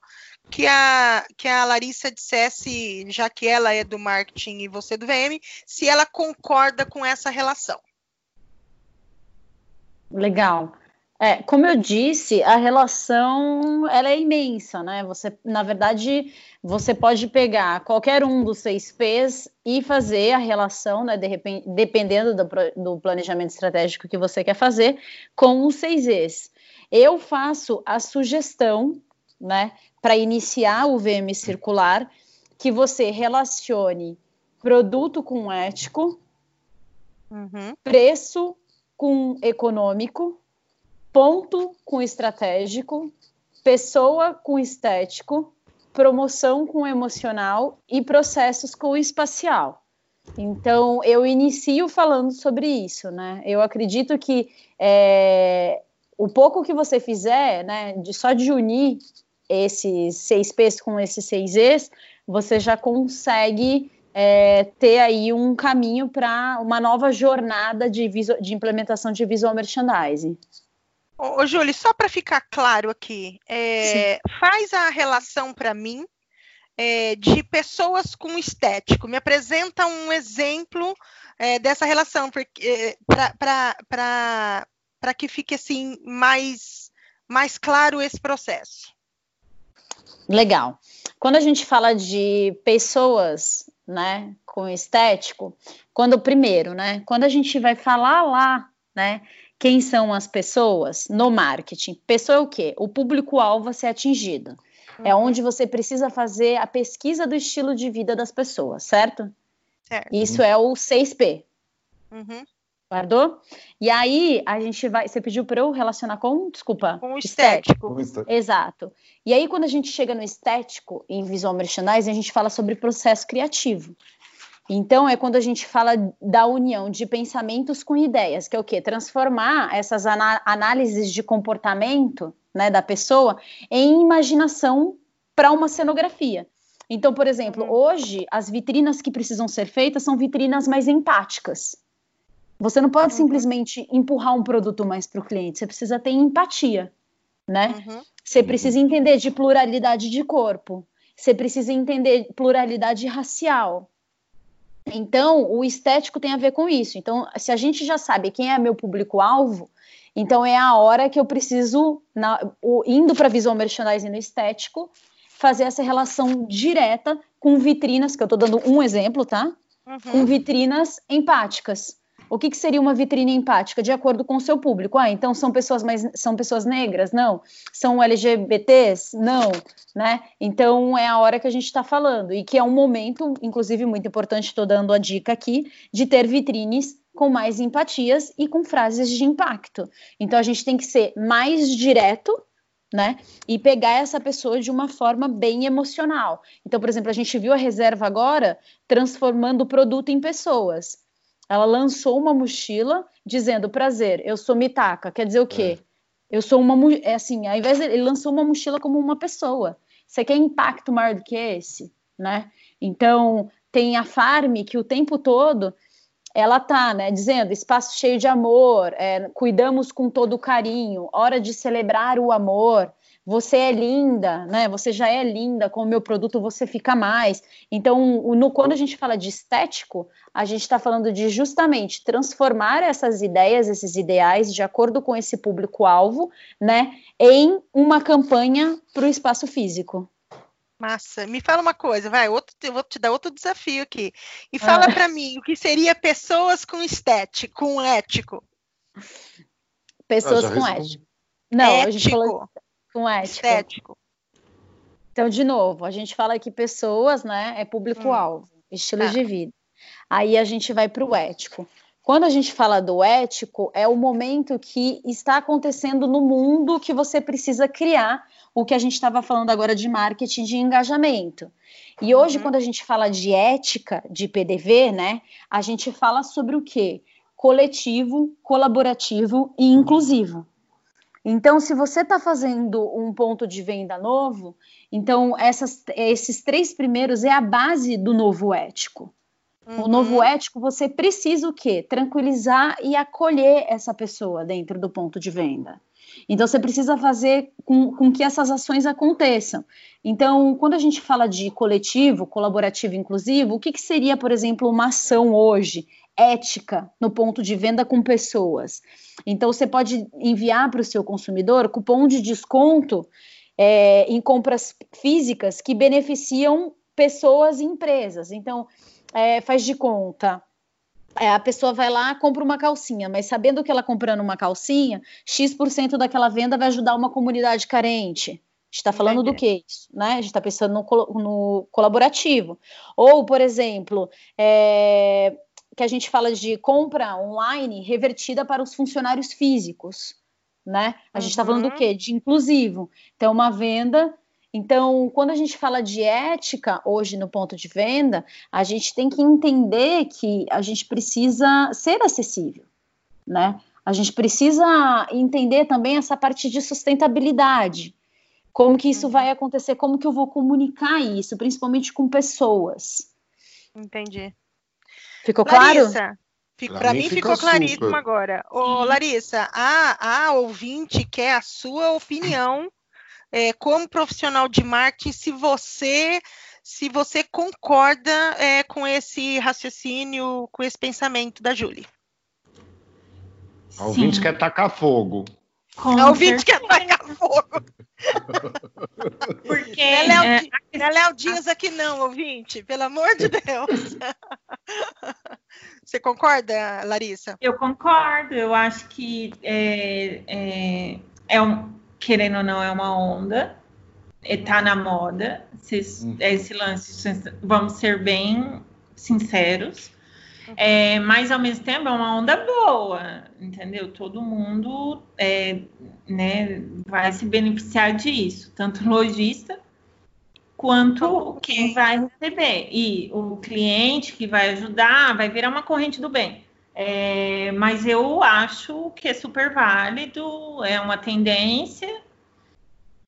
que a, que a Larissa dissesse, já que ela é do marketing e você do VM, se ela concorda com essa relação. Legal. É, como eu disse, a relação ela é imensa, né? Você, na verdade, você pode pegar qualquer um dos seis P's e fazer a relação, né? De repente, dependendo do, do planejamento estratégico que você quer fazer, com os seis E's. Eu faço a sugestão, né? para iniciar o VM circular, que você relacione produto com ético, uhum. preço com econômico, ponto com estratégico, pessoa com estético, promoção com emocional e processos com espacial. Então, eu inicio falando sobre isso, né? Eu acredito que é, o pouco que você fizer, né, de só de unir esses seis P's com esses seis E's, você já consegue é, ter aí um caminho para uma nova jornada de, de, implementação de visual merchandising. Ô, ô Júlio, só para ficar claro aqui, é, faz a relação para mim é, de pessoas com estético. Me apresenta um exemplo é, dessa relação, é, para que fique assim mais, mais claro esse processo. Legal. Quando a gente fala de pessoas, né, com estético, quando primeiro, né, quando a gente vai falar lá, né, quem são as pessoas no marketing? Pessoa é o quê? O público-alvo a ser atingido. É uhum. onde você precisa fazer a pesquisa do estilo de vida das pessoas, certo? certo. Isso é o 6P. Uhum. Guardou? E aí a gente vai. Você pediu para eu relacionar com, desculpa, com o estético. estético. Exato. E aí, quando a gente chega no estético em visual merchandising, a gente fala sobre processo criativo. Então, é quando a gente fala da união de pensamentos com ideias, que é o quê? Transformar essas análises de comportamento né, da pessoa em imaginação para uma cenografia. Então, por exemplo, uhum. hoje as vitrinas que precisam ser feitas são vitrinas mais empáticas. Você não pode uhum. simplesmente empurrar um produto mais para o cliente, você precisa ter empatia, né? Uhum. Você precisa entender de pluralidade de corpo, você precisa entender pluralidade racial. Então, o estético tem a ver com isso. Então, se a gente já sabe quem é meu público-alvo, então é a hora que eu preciso, na, o, indo para visual merchandising no estético, fazer essa relação direta com vitrinas, que eu estou dando um exemplo, tá? Uhum. Com vitrinas empáticas. O que, que, seria uma vitrine empática de acordo com o seu público? Ah, então são pessoas mais são pessoas negras? Não. São LGBTs? Não, né? Então é a hora que a gente está falando e que é um momento, inclusive muito importante. Estou dando a dica aqui de ter vitrines com mais empatias e com frases de impacto. Então a gente tem que ser mais direto né? E pegar essa pessoa de uma forma bem emocional. Então, por exemplo, a gente viu a reserva agora transformando o produto em pessoas. Ela lançou uma mochila dizendo: prazer, eu sou Mitaka. Quer dizer o quê? É. Eu sou uma. É assim, ao invés de, ele lançou uma mochila como uma pessoa. Você quer impacto maior do que esse, né? Então, tem a Farm que o tempo todo ela tá, né, dizendo espaço cheio de amor, é, cuidamos com todo carinho, hora de celebrar o amor, você é linda, né? Você já é linda, com o meu produto você fica mais. Então, no, quando a gente fala de estético, a gente está falando de justamente transformar essas ideias, esses ideais, de acordo com esse público-alvo, né, em uma campanha para o espaço físico. Massa. Me fala uma coisa, vai, outro, eu vou te dar outro desafio aqui. E fala ah. para mim o que seria pessoas com estético, com ético. Pessoas com ético. Não, ético. a gente falou com ético. Estético. Então, de novo, a gente fala que pessoas, né, é público-alvo, hum. estilo tá. de vida. Aí a gente vai para o ético. Quando a gente fala do ético, é o momento que está acontecendo no mundo que você precisa criar o que a gente estava falando agora de marketing de engajamento. E hoje, uhum. quando a gente fala de ética de PDV, né, a gente fala sobre o quê? Coletivo, colaborativo e inclusivo. Então, se você está fazendo um ponto de venda novo, então essas, esses três primeiros é a base do novo ético. Uhum. O novo ético, você precisa o quê? Tranquilizar e acolher essa pessoa dentro do ponto de venda. Então, você precisa fazer com, com, que essas ações aconteçam. Então, quando a gente fala de coletivo, colaborativo, inclusivo, o que, que seria, por exemplo, uma ação hoje ética no ponto de venda com pessoas? Então, você pode enviar para o seu consumidor cupom de desconto é, em compras físicas que beneficiam pessoas e empresas. Então, é, faz de conta é, a pessoa vai lá compra uma calcinha, mas sabendo que ela comprando uma calcinha, X% daquela venda vai ajudar uma comunidade carente. A gente está falando do que isso, né? A gente está pensando no, no, colaborativo. Ou, por exemplo, é, que a gente fala de compra online revertida para os funcionários físicos, né? A gente está falando do uhum. quê? De inclusivo. Então, uma venda então, quando a gente fala de ética hoje no ponto de venda, a gente tem que entender que a gente precisa ser acessível, né? A gente precisa entender também essa parte de sustentabilidade. Como que isso vai acontecer? Como que eu vou comunicar isso, principalmente com pessoas? Entendi. Ficou Larissa, claro? Para mim, mim ficou claríssimo agora. Ô, Larissa, a, a ouvinte quer a sua opinião é, como profissional de marketing, se você se você concorda é, com esse raciocínio, com esse pensamento da Julie. A ouvinte quer tacar fogo. Com a ouvinte quer tacar fogo. Porque não é Léo, é, não é Léo Dias aqui não, ouvinte, pelo amor de Deus. Você concorda, Larissa? Eu concordo, eu acho que é, é, é um, querendo ou não, é uma onda, está na moda. Esse, uhum. esse lance, vamos ser bem sinceros. Uhum. É, mas ao mesmo tempo é uma onda boa, entendeu? Todo mundo é, né, vai se beneficiar disso, tanto o lojista quanto quem vai receber. E o cliente que vai ajudar vai virar uma corrente do bem. É, mas eu acho que é super válido, é uma tendência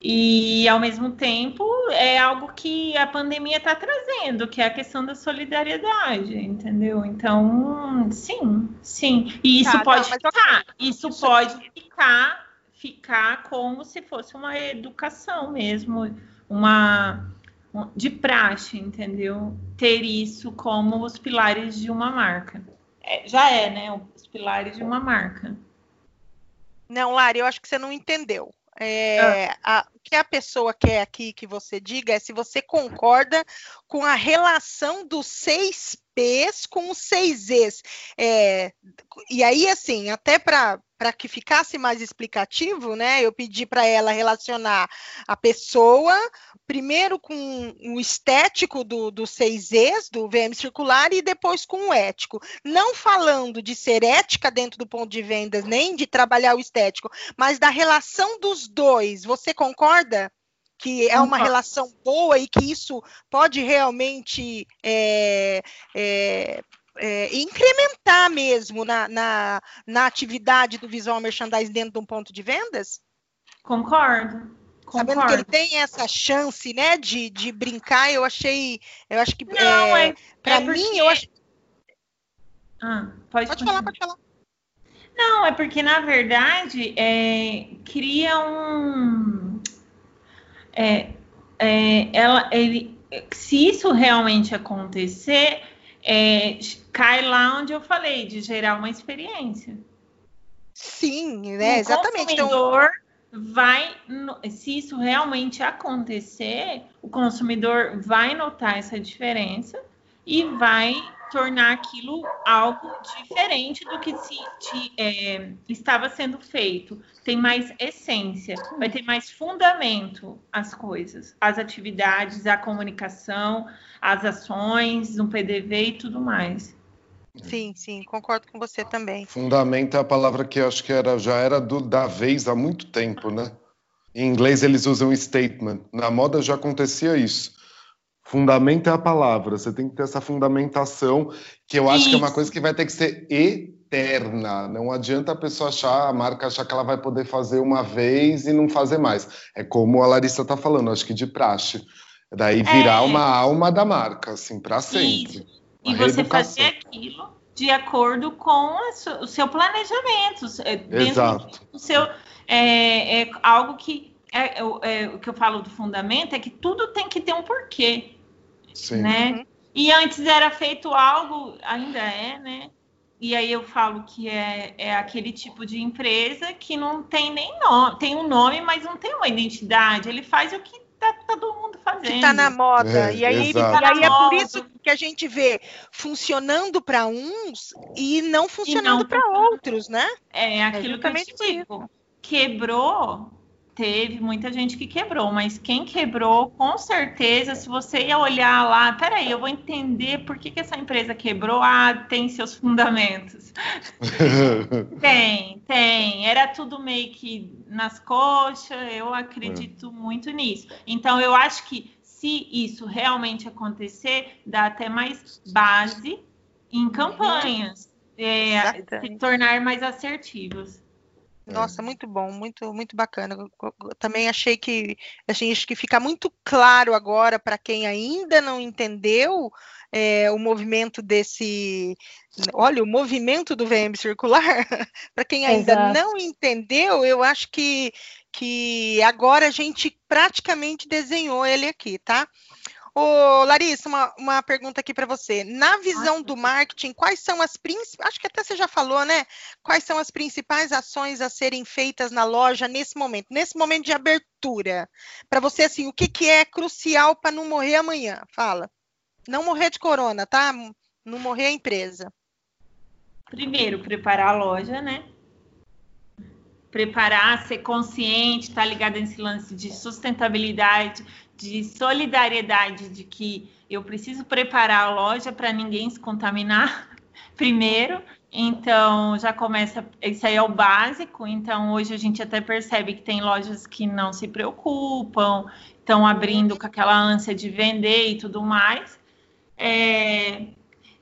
e ao mesmo tempo é algo que a pandemia está trazendo, que é a questão da solidariedade, entendeu? Então, sim, sim. E isso tá, pode não, ficar, isso, isso pode ficar, ficar como se fosse uma educação mesmo, uma de praxe, entendeu? Ter isso como os pilares de uma marca é, já é, né? Os pilares de uma marca. Não, Lari, eu acho que você não entendeu. É, ah. a, que a pessoa quer aqui que você diga é se você concorda com a relação dos seis P's com os seis E's. É, e aí, assim, até para para que ficasse mais explicativo, né, eu pedi para ela relacionar a pessoa, primeiro com o estético do, do 6Es, do VM circular, e depois com o ético. Não falando de ser ética dentro do ponto de vendas, nem de trabalhar o estético, mas da relação dos dois. Você concorda? Que é uma relação boa e que isso pode realmente é, é, é, incrementar mesmo na, na, na, atividade do visual merchandising dentro de um ponto de vendas? Concordo. Concordo. Sabendo que ele tem essa chance, né, de, de brincar, eu achei, eu acho que não é, é para é mim porque... eu acho. Ah, pode, pode falar, pode falar. Não, é porque na verdade é, cria um, é, é, ela, ele, se isso realmente acontecer, é, cai lá onde eu falei, de gerar uma experiência. Sim, né? O Exatamente. Então, consumidor então... vai, se isso realmente acontecer, o consumidor vai notar essa diferença e vai tornar aquilo algo diferente do que se, de, é, estava sendo feito. Tem mais essência, vai ter mais fundamento as coisas, as atividades, a comunicação, as ações, no PDV e tudo mais. Sim, sim, concordo com você também. Fundamento é a palavra que eu acho que era, já era do, da vez há muito tempo, né? Em inglês eles usam statement. Na moda já acontecia isso. Fundamento é a palavra, você tem que ter essa fundamentação, que eu acho Isso. que é uma coisa que vai ter que ser eterna. Não adianta a pessoa achar, a marca achar que ela vai poder fazer uma vez e não fazer mais. É como a Larissa está falando, acho que de praxe. Daí virar é. uma alma da marca, assim, para sempre. E você fazer aquilo de acordo com o seu planejamento, Exato. do seu. É, é algo que é, é, o que eu falo do fundamento é que tudo tem que ter um porquê. Sim. Né? Uhum. E antes era feito algo, ainda é, né? E aí eu falo que é, é aquele tipo de empresa que não tem nem nome, tem um nome, mas não tem uma identidade. Ele faz o que tá, tá todo mundo fazendo. Que tá na moda. É, e aí, e aí é por isso que a gente vê funcionando para uns e não funcionando para outros, né? É aquilo é que eu te digo. Quebrou, teve muita gente que quebrou, mas quem quebrou, com certeza, se você ia olhar lá, peraí, eu vou entender por que, que essa empresa quebrou, ah, tem seus fundamentos. tem, tem. Era tudo meio que nas coxas, eu acredito é. muito nisso. Então, eu acho que se isso realmente acontecer, dá até mais base em campanhas, é, se tornar mais assertivos. Nossa, é. muito bom, muito muito bacana. também achei que assim, acho que fica muito claro agora para quem ainda não entendeu é, o movimento desse, olha, o movimento do VM circular. para quem ainda Exato. não entendeu, eu acho que que agora a gente praticamente desenhou ele aqui, tá? Ô, Larissa, uma, uma pergunta aqui para você. Na visão do marketing, quais são as principais. Acho que até você já falou, né? Quais são as principais ações a serem feitas na loja nesse momento, nesse momento de abertura? Para você, assim, o que, que é crucial para não morrer amanhã? Fala. Não morrer de corona, tá? Não morrer a empresa. Primeiro, preparar a loja, né? Preparar, ser consciente, estar tá ligado nesse lance de sustentabilidade, de solidariedade, de que eu preciso preparar a loja para ninguém se contaminar primeiro. Então, já começa, isso aí é o básico. Então, hoje a gente até percebe que tem lojas que não se preocupam, estão abrindo com aquela ânsia de vender e tudo mais. É,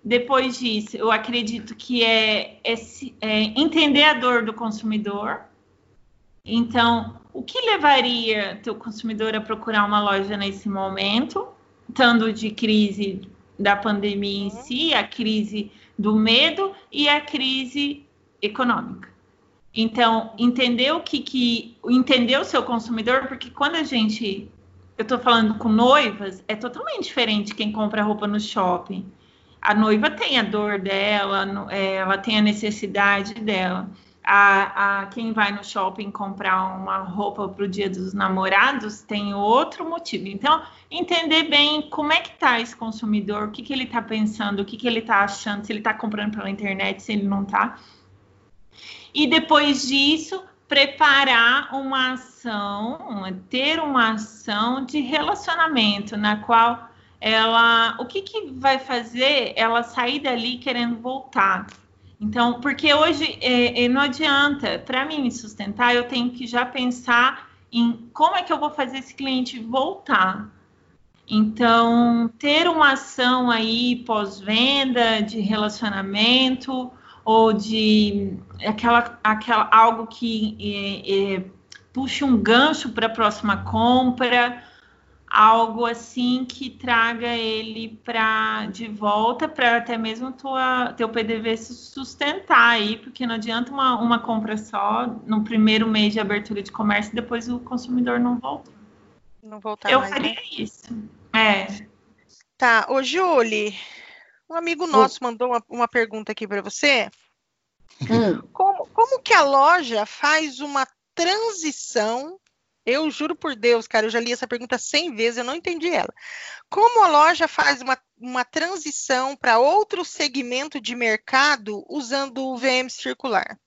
depois disso, eu acredito que é, esse, é entender a dor do consumidor. Então, o que levaria teu consumidor a procurar uma loja nesse momento, tanto de crise da pandemia em si, a crise do medo e a crise econômica. Então, entender o que, que entender o seu consumidor, porque quando a gente eu estou falando com noivas, é totalmente diferente quem compra roupa no shopping. A noiva tem a dor dela, é, ela tem a necessidade dela. A, a quem vai no shopping comprar uma roupa para o dia dos namorados tem outro motivo. Então, entender bem como é que está esse consumidor, o que, que ele está pensando, o que, que ele está achando, se ele está comprando pela internet, se ele não está. E depois disso, preparar uma ação, ter uma ação de relacionamento na qual ela, o que, que vai fazer ela sair dali querendo voltar? Então, porque hoje é, é, não adianta, para mim me sustentar, eu tenho que já pensar em como é que eu vou fazer esse cliente voltar. Então, ter uma ação aí pós-venda de relacionamento ou de aquela, aquela algo que é, é, puxe um gancho para a próxima compra algo assim que traga ele para de volta para até mesmo tua, teu PDV se sustentar aí, porque não adianta uma, uma compra só no primeiro mês de abertura de comércio e depois o consumidor não volta. Não voltar Eu mais, faria né? isso. É. Tá, ô Julie, um amigo nosso mandou uma, uma pergunta aqui para você. Hum. Como, como que a loja faz uma transição eu juro por Deus, cara, eu já li essa pergunta 100 vezes, eu não entendi ela. Como a loja faz uma, uma transição para outro segmento de mercado usando o VM circular?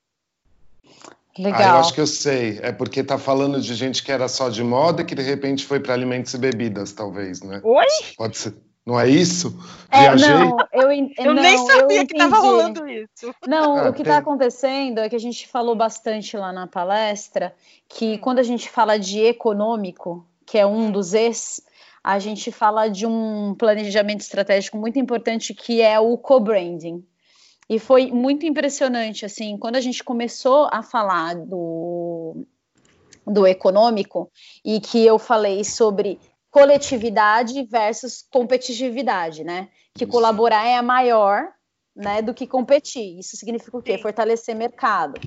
Legal. Ah, eu acho que eu sei. É porque tá falando de gente que era só de moda que de repente foi para alimentos e bebidas, talvez, né? Oi? Pode ser. Não é isso? É, Viajei? não, eu, en- Eu não, nem sabia eu que estava rolando isso. Não, Ah, o que tem. está acontecendo é que a gente falou bastante lá na palestra que quando a gente fala de econômico, que é um dos E's, a gente fala de um planejamento estratégico muito importante que é o co-branding. E foi muito impressionante, assim, quando a gente começou a falar do, do econômico e que eu falei sobre coletividade versus competitividade, né? Que Isso. colaborar é a maior, né, do que competir. Isso significa o quê? Sim. Fortalecer mercado.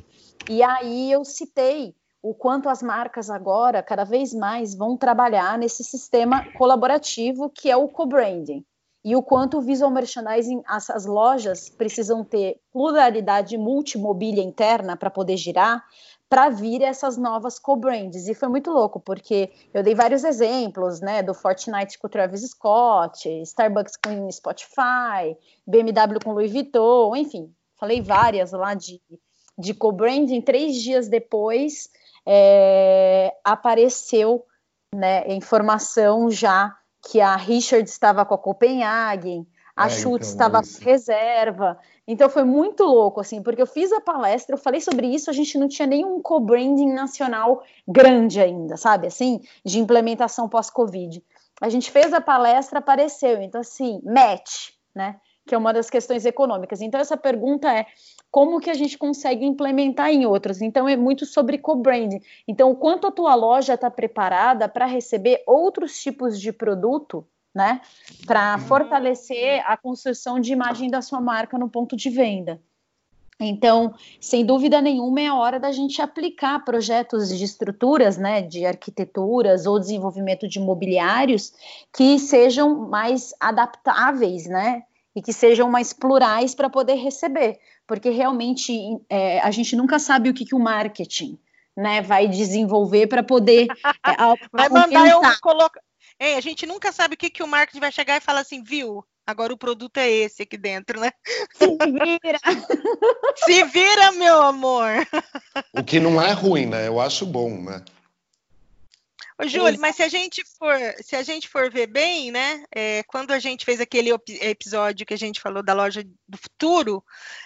E aí eu citei o quanto as marcas agora, cada vez mais, vão trabalhar nesse sistema colaborativo que é o co-branding. E o quanto o visual merchandising, as, as lojas precisam ter pluralidade multimobília interna para poder girar, para vir essas novas co-brands. E foi muito louco, porque eu dei vários exemplos, né, do Fortnite com o Travis Scott, Starbucks com Spotify, BMW com Louis Vuitton, enfim, falei várias lá de, de co-branding. Três dias depois, é, apareceu né, informação já que a Richard estava com a Copenhagen, a É, Schutz então, estava isso. com reserva. Então foi muito louco, assim, porque eu fiz a palestra, eu falei sobre isso, a gente não tinha nenhum co-branding nacional grande ainda, sabe? Assim, de implementação pós-Covid. A gente fez a palestra, apareceu. Então, assim, match, né? Que é uma das questões econômicas. Então, essa pergunta é como que a gente consegue implementar em outros? Então, é muito sobre co-branding. Então, o quanto a tua loja está preparada para receber outros tipos de produto né? Para fortalecer a construção de imagem da sua marca no ponto de venda. Então, sem dúvida nenhuma, é a hora da gente aplicar projetos de estruturas, né, de arquiteturas ou desenvolvimento de imobiliários que sejam mais adaptáveis, né, e que sejam mais plurais para poder receber, porque realmente é, a gente nunca sabe o que, que o marketing, né, vai desenvolver para poder é, vai mandar eu colocar Ei, a gente nunca sabe o que, que o marketing vai chegar e falar assim, viu? Agora o produto é esse aqui dentro, né? Se vira! Se vira, meu amor! O que não é ruim, né? Eu acho bom, né? Ô, Júlio, mas se a gente for, se a gente for ver bem, né? É, quando a gente fez aquele episódio que a gente falou da loja do futuro,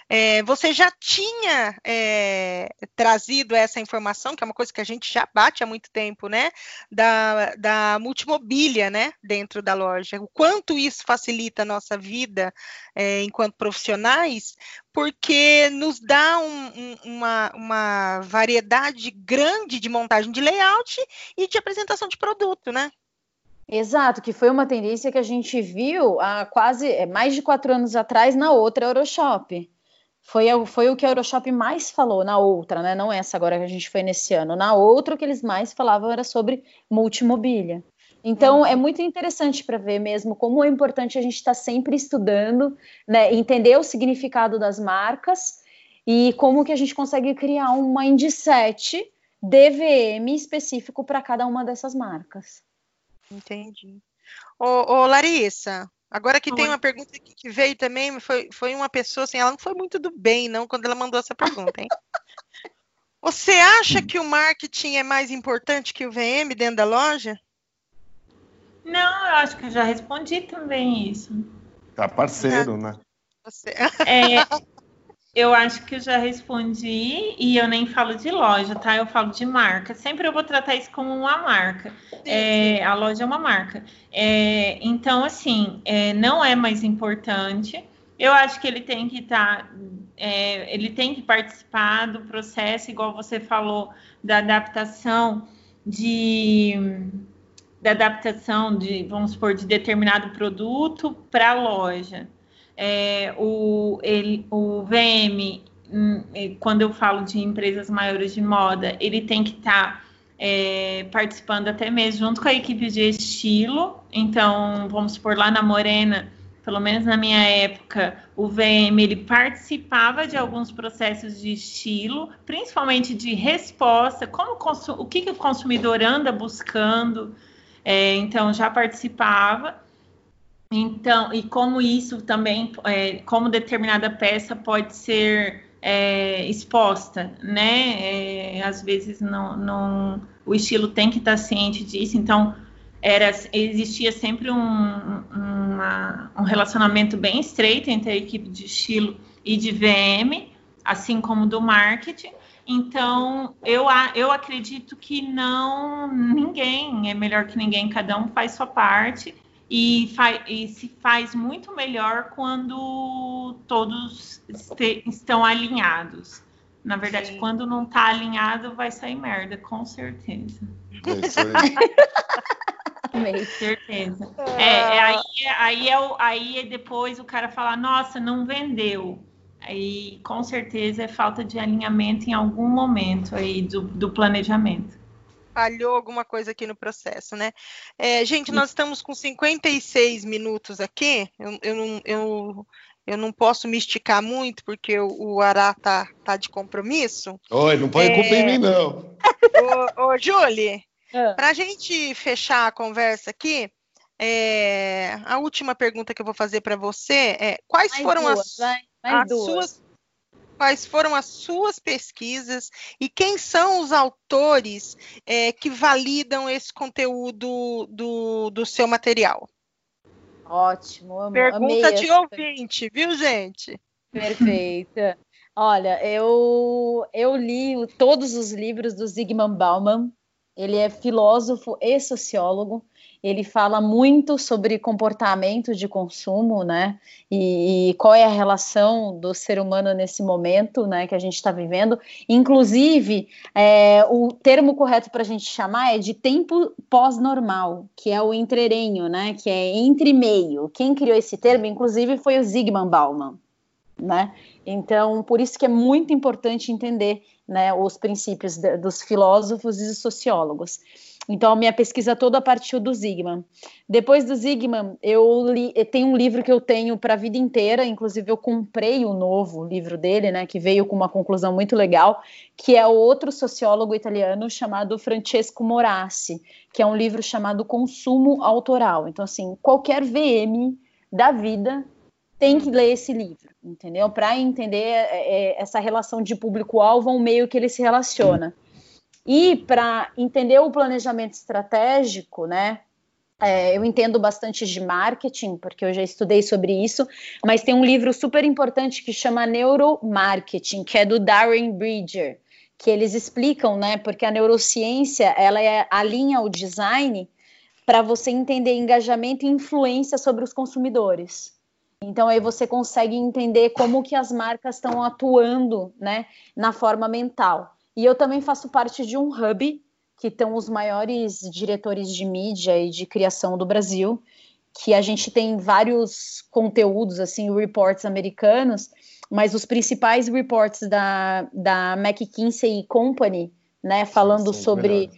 é, você já tinha é, trazido essa informação, que é uma coisa que a gente já bate há muito tempo, né? Da, da multimobília, né? Dentro da loja. O quanto isso facilita a nossa vida enquanto profissionais, porque nos dá um, um, uma, uma variedade grande de montagem de layout e de apresentação de produto, né? Exato, que foi uma tendência que a gente viu há quase mais de quatro anos atrás na outra Euroshop. Foi, foi o que a Euroshop mais falou na outra, né? Não essa agora que a gente foi nesse ano. Na outra, o que eles mais falavam era sobre multimobília. Então, é muito interessante para ver mesmo como é importante a gente estar tá sempre estudando, né, entender o significado das marcas e como que a gente consegue criar um mindset DVM específico para cada uma dessas marcas. Entendi. Ô, ô Larissa, agora que Oi. tem uma pergunta que veio também, foi, foi uma pessoa assim, ela não foi muito do bem, não, quando ela mandou essa pergunta, hein? Você acha que o marketing é mais importante que o VM dentro da loja? Não, eu acho que eu já respondi também isso. Tá parceiro, né? Você... É, eu acho que eu já respondi e eu nem falo de loja, tá? Eu falo de marca. Sempre eu vou tratar isso como uma marca. É, a loja é uma marca. É, então, assim, é, não é mais importante. Eu acho que ele tem que estar, tá, é, ele tem que participar do processo, igual você falou, da adaptação de da adaptação de, vamos supor, de determinado produto para a loja. É, o, ele, o VM, hum, quando eu falo de empresas maiores de moda, ele tem que estar tá, é, participando até mesmo junto com a equipe de estilo. Então, vamos supor, lá na Morena, pelo menos na minha época, o VM ele participava de alguns processos de estilo, principalmente de resposta, como o que, que o consumidor anda buscando. É, então já participava. Então, e como isso também, é, como determinada peça pode ser é, exposta, né? É, às vezes não, não, o estilo tem que estar ciente disso. Então, era, existia sempre um, uma, um relacionamento bem estreito entre a equipe de estilo e de VM, assim como do marketing. Então, eu, eu acredito que não ninguém é melhor que ninguém, cada um faz sua parte e, faz, e se faz muito melhor quando todos este, estão alinhados. Na verdade, Sim. quando não está alinhado, vai sair merda, com certeza. Com certeza. É, é, aí, aí, é, aí é depois o cara fala, nossa, não vendeu Aí, com certeza, é falta de alinhamento em algum momento aí do, do planejamento. Falhou alguma coisa aqui no processo, né? É, gente, nós estamos com 56 minutos aqui. Eu, eu, não, eu, eu não posso me esticar muito, porque o, o Ará tá, tá de compromisso. Oi, não põe é... culpa em mim, não. Ô, ô Julie, é. para a gente fechar a conversa aqui, é, a última pergunta que eu vou fazer para você é: quais Mais foram duas, as. Vai as suas, quais foram as suas pesquisas e quem são os autores é, que validam esse conteúdo do, do seu material? Ótimo, amo, Pergunta de ouvinte, viu, gente? Perfeita. Olha, eu, eu li todos os livros do Zygmunt Bauman. Ele é filósofo e sociólogo ele fala muito sobre comportamento de consumo, né? E, e, qual é a relação do ser humano nesse momento, né? Que a gente está vivendo. Inclusive, é, o termo correto para a gente chamar é de tempo pós-normal, que é o entrerenho, né? Que é entre meio. Quem criou esse termo, inclusive, foi o Zygmunt Bauman, né? Então, por isso que é muito importante entender né, os princípios de, dos filósofos e sociólogos. Então, minha pesquisa toda partiu do Zygmunt. Depois do Zygmunt, eu li, tem um livro que eu tenho para a vida inteira, inclusive eu comprei o novo livro dele, né, que veio com uma conclusão muito legal, que é outro sociólogo italiano chamado Francesco Morassi, que é um livro chamado Consumo Autoral. Então, assim, qualquer VM da vida tem que ler esse livro, entendeu? Para entender é, é, essa relação de público-alvo, o meio que ele se relaciona. E para entender o planejamento estratégico, né? É, eu entendo bastante de marketing, porque eu já estudei sobre isso, mas tem um livro super importante que chama Neuromarketing, que é do Darren Bridger, que eles explicam, né? Porque a neurociência ela é, alinha o design para você entender engajamento e influência sobre os consumidores. Então aí você consegue entender como que as marcas estão atuando, né, na forma mental. E eu também faço parte de um hub que estão os maiores diretores de mídia e de criação do Brasil, que a gente tem vários conteúdos, assim, reports americanos, mas os principais reports da, da McKinsey Company, né, falando Sim, sobre...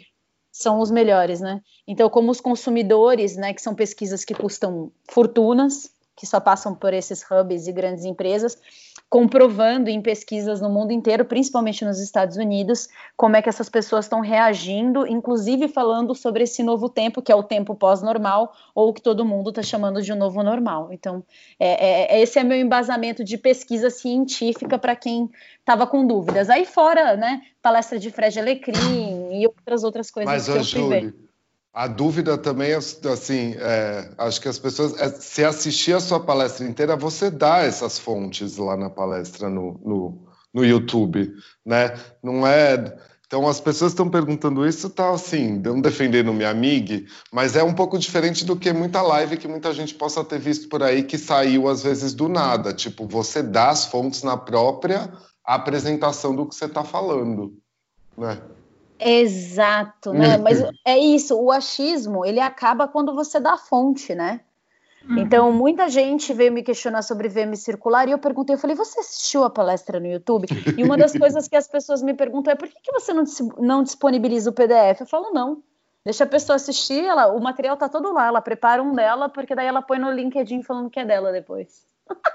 São os melhores, né? Então, como os consumidores, né, que são pesquisas que custam fortunas, que só passam por esses hubs e grandes empresas, comprovando em pesquisas no mundo inteiro, principalmente nos Estados Unidos, como é que essas pessoas estão reagindo, inclusive falando sobre esse novo tempo, que é o tempo pós-normal, ou que todo mundo está chamando de um novo normal. Então, é, é, esse é meu embasamento de pesquisa científica para quem estava com dúvidas. Aí fora, né, palestra de Fred Alecrim e outras outras coisas Mas, que eu ver. A dúvida também é assim, é, acho que as pessoas, é, se assistir a sua palestra inteira, você dá essas fontes lá na palestra no, no, no YouTube, né? Não é. Então as pessoas estão perguntando isso, tá assim, não defendendo minha amiga, mas é um pouco diferente do que muita live que muita gente possa ter visto por aí que saiu às vezes do nada. Tipo, você dá as fontes na própria apresentação do que você está falando, né? Exato, né? Mas é isso, o achismo, ele acaba quando você dá a fonte, né? Uhum. Então, muita gente veio me questionar sobre VM circular e eu perguntei, eu falei, você assistiu a palestra no YouTube? E uma das coisas que as pessoas me perguntam é por que, que você não, não disponibiliza o PDF? Eu falo, não. Deixa a pessoa assistir, ela, o material tá todo lá, ela prepara um dela, porque daí ela põe no LinkedIn falando que é dela depois.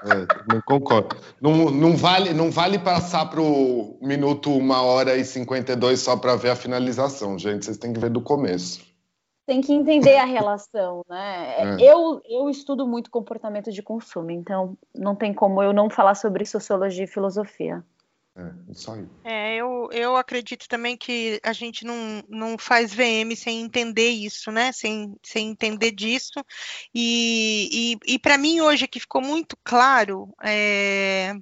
É, não concordo. Não, não, vale, não vale passar para o minuto uma hora e 52 só para ver a finalização, gente. Vocês têm que ver do começo. Tem que entender a relação, né? É. Eu, eu estudo muito comportamento de consumo, então não tem como eu não falar sobre sociologia e filosofia. É, isso aí. É, eu, eu acredito também que a gente não, não faz VM sem entender isso, né? Sem, sem entender disso. E, e, e para mim, hoje, que ficou muito claro é,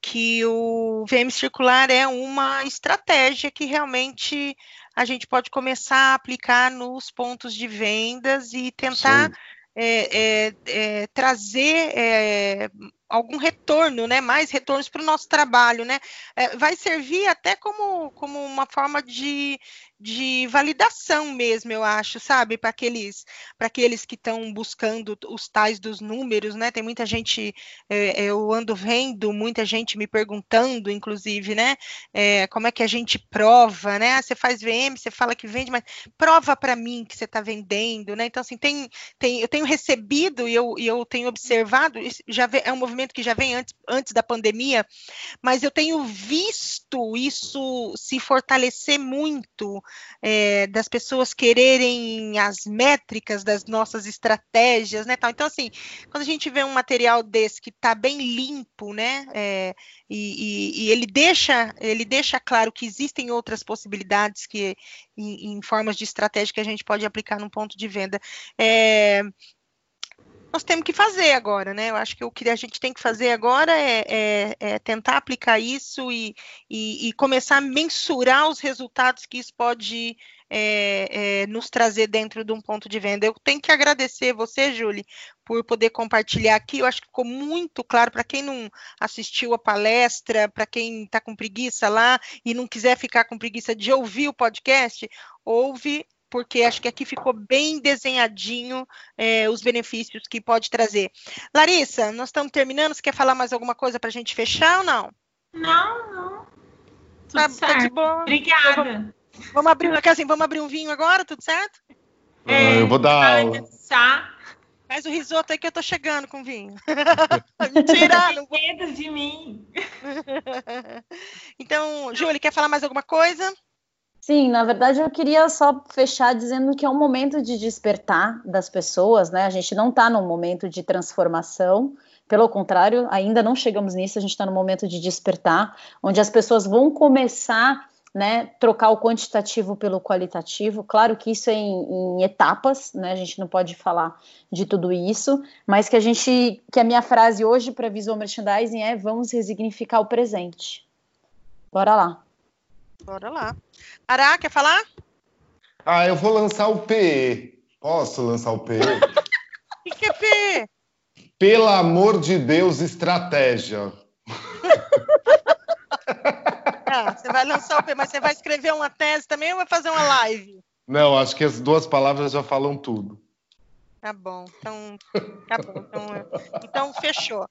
que o VM circular é uma estratégia que realmente a gente pode começar a aplicar nos pontos de vendas e tentar. É, é, é, trazer é, algum retorno, né? Mais retornos para o nosso trabalho, né? É, vai servir até como, como uma forma de, de validação mesmo, eu acho, sabe? Para aqueles, aqueles que estão buscando os tais dos números, né? Tem muita gente, é, eu ando vendo, muita gente me perguntando, inclusive, né? É, como é que a gente prova, né? Ah, você faz VM, você fala que vende, mas prova para mim que você está vendendo, né? Então, assim, tem, tem, eu tenho recebido e eu, e eu tenho observado, já é um movimento que já vem antes, antes da pandemia, mas eu tenho visto isso se fortalecer muito é, das pessoas quererem as métricas das nossas estratégias, né? Tal. Então, assim, quando a gente vê um material desse que está bem limpo, né? É, e, e, e, ele deixa ele deixa claro que existem outras possibilidades que em, em, formas de estratégia que a gente pode aplicar num ponto de venda. É, nós temos que fazer agora, né? Eu acho que o que a gente tem que fazer agora é, é, é tentar aplicar isso e, e, e, começar a mensurar os resultados que isso pode é, é, nos trazer dentro de um ponto de venda. Eu tenho que agradecer você, Julie, por poder compartilhar aqui. Eu acho que ficou muito claro para quem não assistiu a palestra, para quem está com preguiça lá e não quiser ficar com preguiça de ouvir o podcast, ouve porque acho que aqui ficou bem desenhadinho é, os benefícios que pode trazer. Larissa, nós estamos terminando. Você quer falar mais alguma coisa para a gente fechar ou não? Não, não. Tudo tá, certo. Tá de boa. Obrigada. Vamos abrir, assim, vamos abrir um vinho agora, tudo certo? É, eu vou dar. Chá. Faz o risoto aí que eu tô chegando com vinho. Mentira! não medo de mim. então, Júlia, quer falar mais alguma coisa? Sim, na verdade eu queria só fechar dizendo que é um momento de despertar das pessoas, né? A gente não está num momento de transformação, pelo contrário, ainda não chegamos nisso, a gente está no momento de despertar, onde as pessoas vão começar né, trocar o quantitativo pelo qualitativo. Claro que isso é em, em, etapas, né? A gente não pode falar de tudo isso, mas que a gente, que a minha frase hoje para visual merchandising é: vamos resignificar o presente. Bora lá. Bora lá. Ará, quer falar? Ah, eu vou lançar o PE. Posso lançar o PE? O que, que é PE? Pelo amor de Deus, estratégia. Ah, você vai lançar o PE, mas você vai escrever uma tese também ou vai fazer uma live? Não, acho que as duas palavras já falam tudo. Tá bom, então, tá bom. Então, então fechou.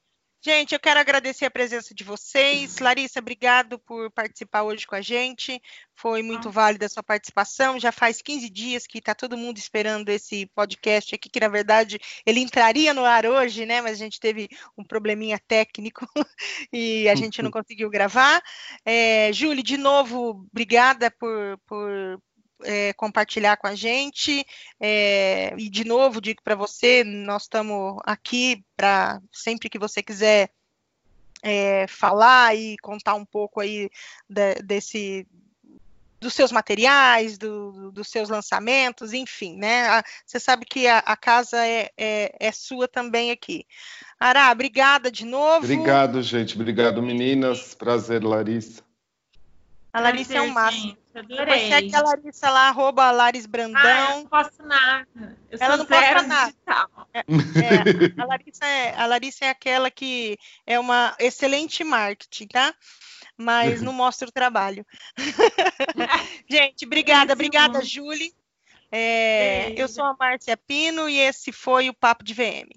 Gente, eu quero agradecer a presença de vocês. Larissa, obrigado por participar hoje com a gente. Foi muito ah. válida a sua participação. Já faz 15 dias que está todo mundo esperando esse podcast aqui, que na verdade ele entraria no ar hoje, né? Mas a gente teve um probleminha técnico e a gente não conseguiu gravar. É, Júlia, de novo, obrigada por, por é, compartilhar com a gente. É, e, de novo, digo para você: nós estamos aqui para sempre que você quiser é, falar e contar um pouco aí de, desse dos seus materiais, do, dos seus lançamentos, enfim, né? Você sabe que a, a casa é, é, é, sua também aqui. Ará, obrigada de novo. Obrigado, gente. Obrigado, meninas. Prazer, Larissa. A Larissa é um máximo. Adorei. Você é a Larissa lá, arroba Laris Brandão. Ah, eu não posto nada. Eu Ela não posta nada. É, é, a, Larissa é, a Larissa é aquela que é uma excelente marketing, tá? Mas não mostra o trabalho. Gente, obrigada, obrigada, Julie. É, eu sou a Márcia Pino e esse foi o Papo de VM.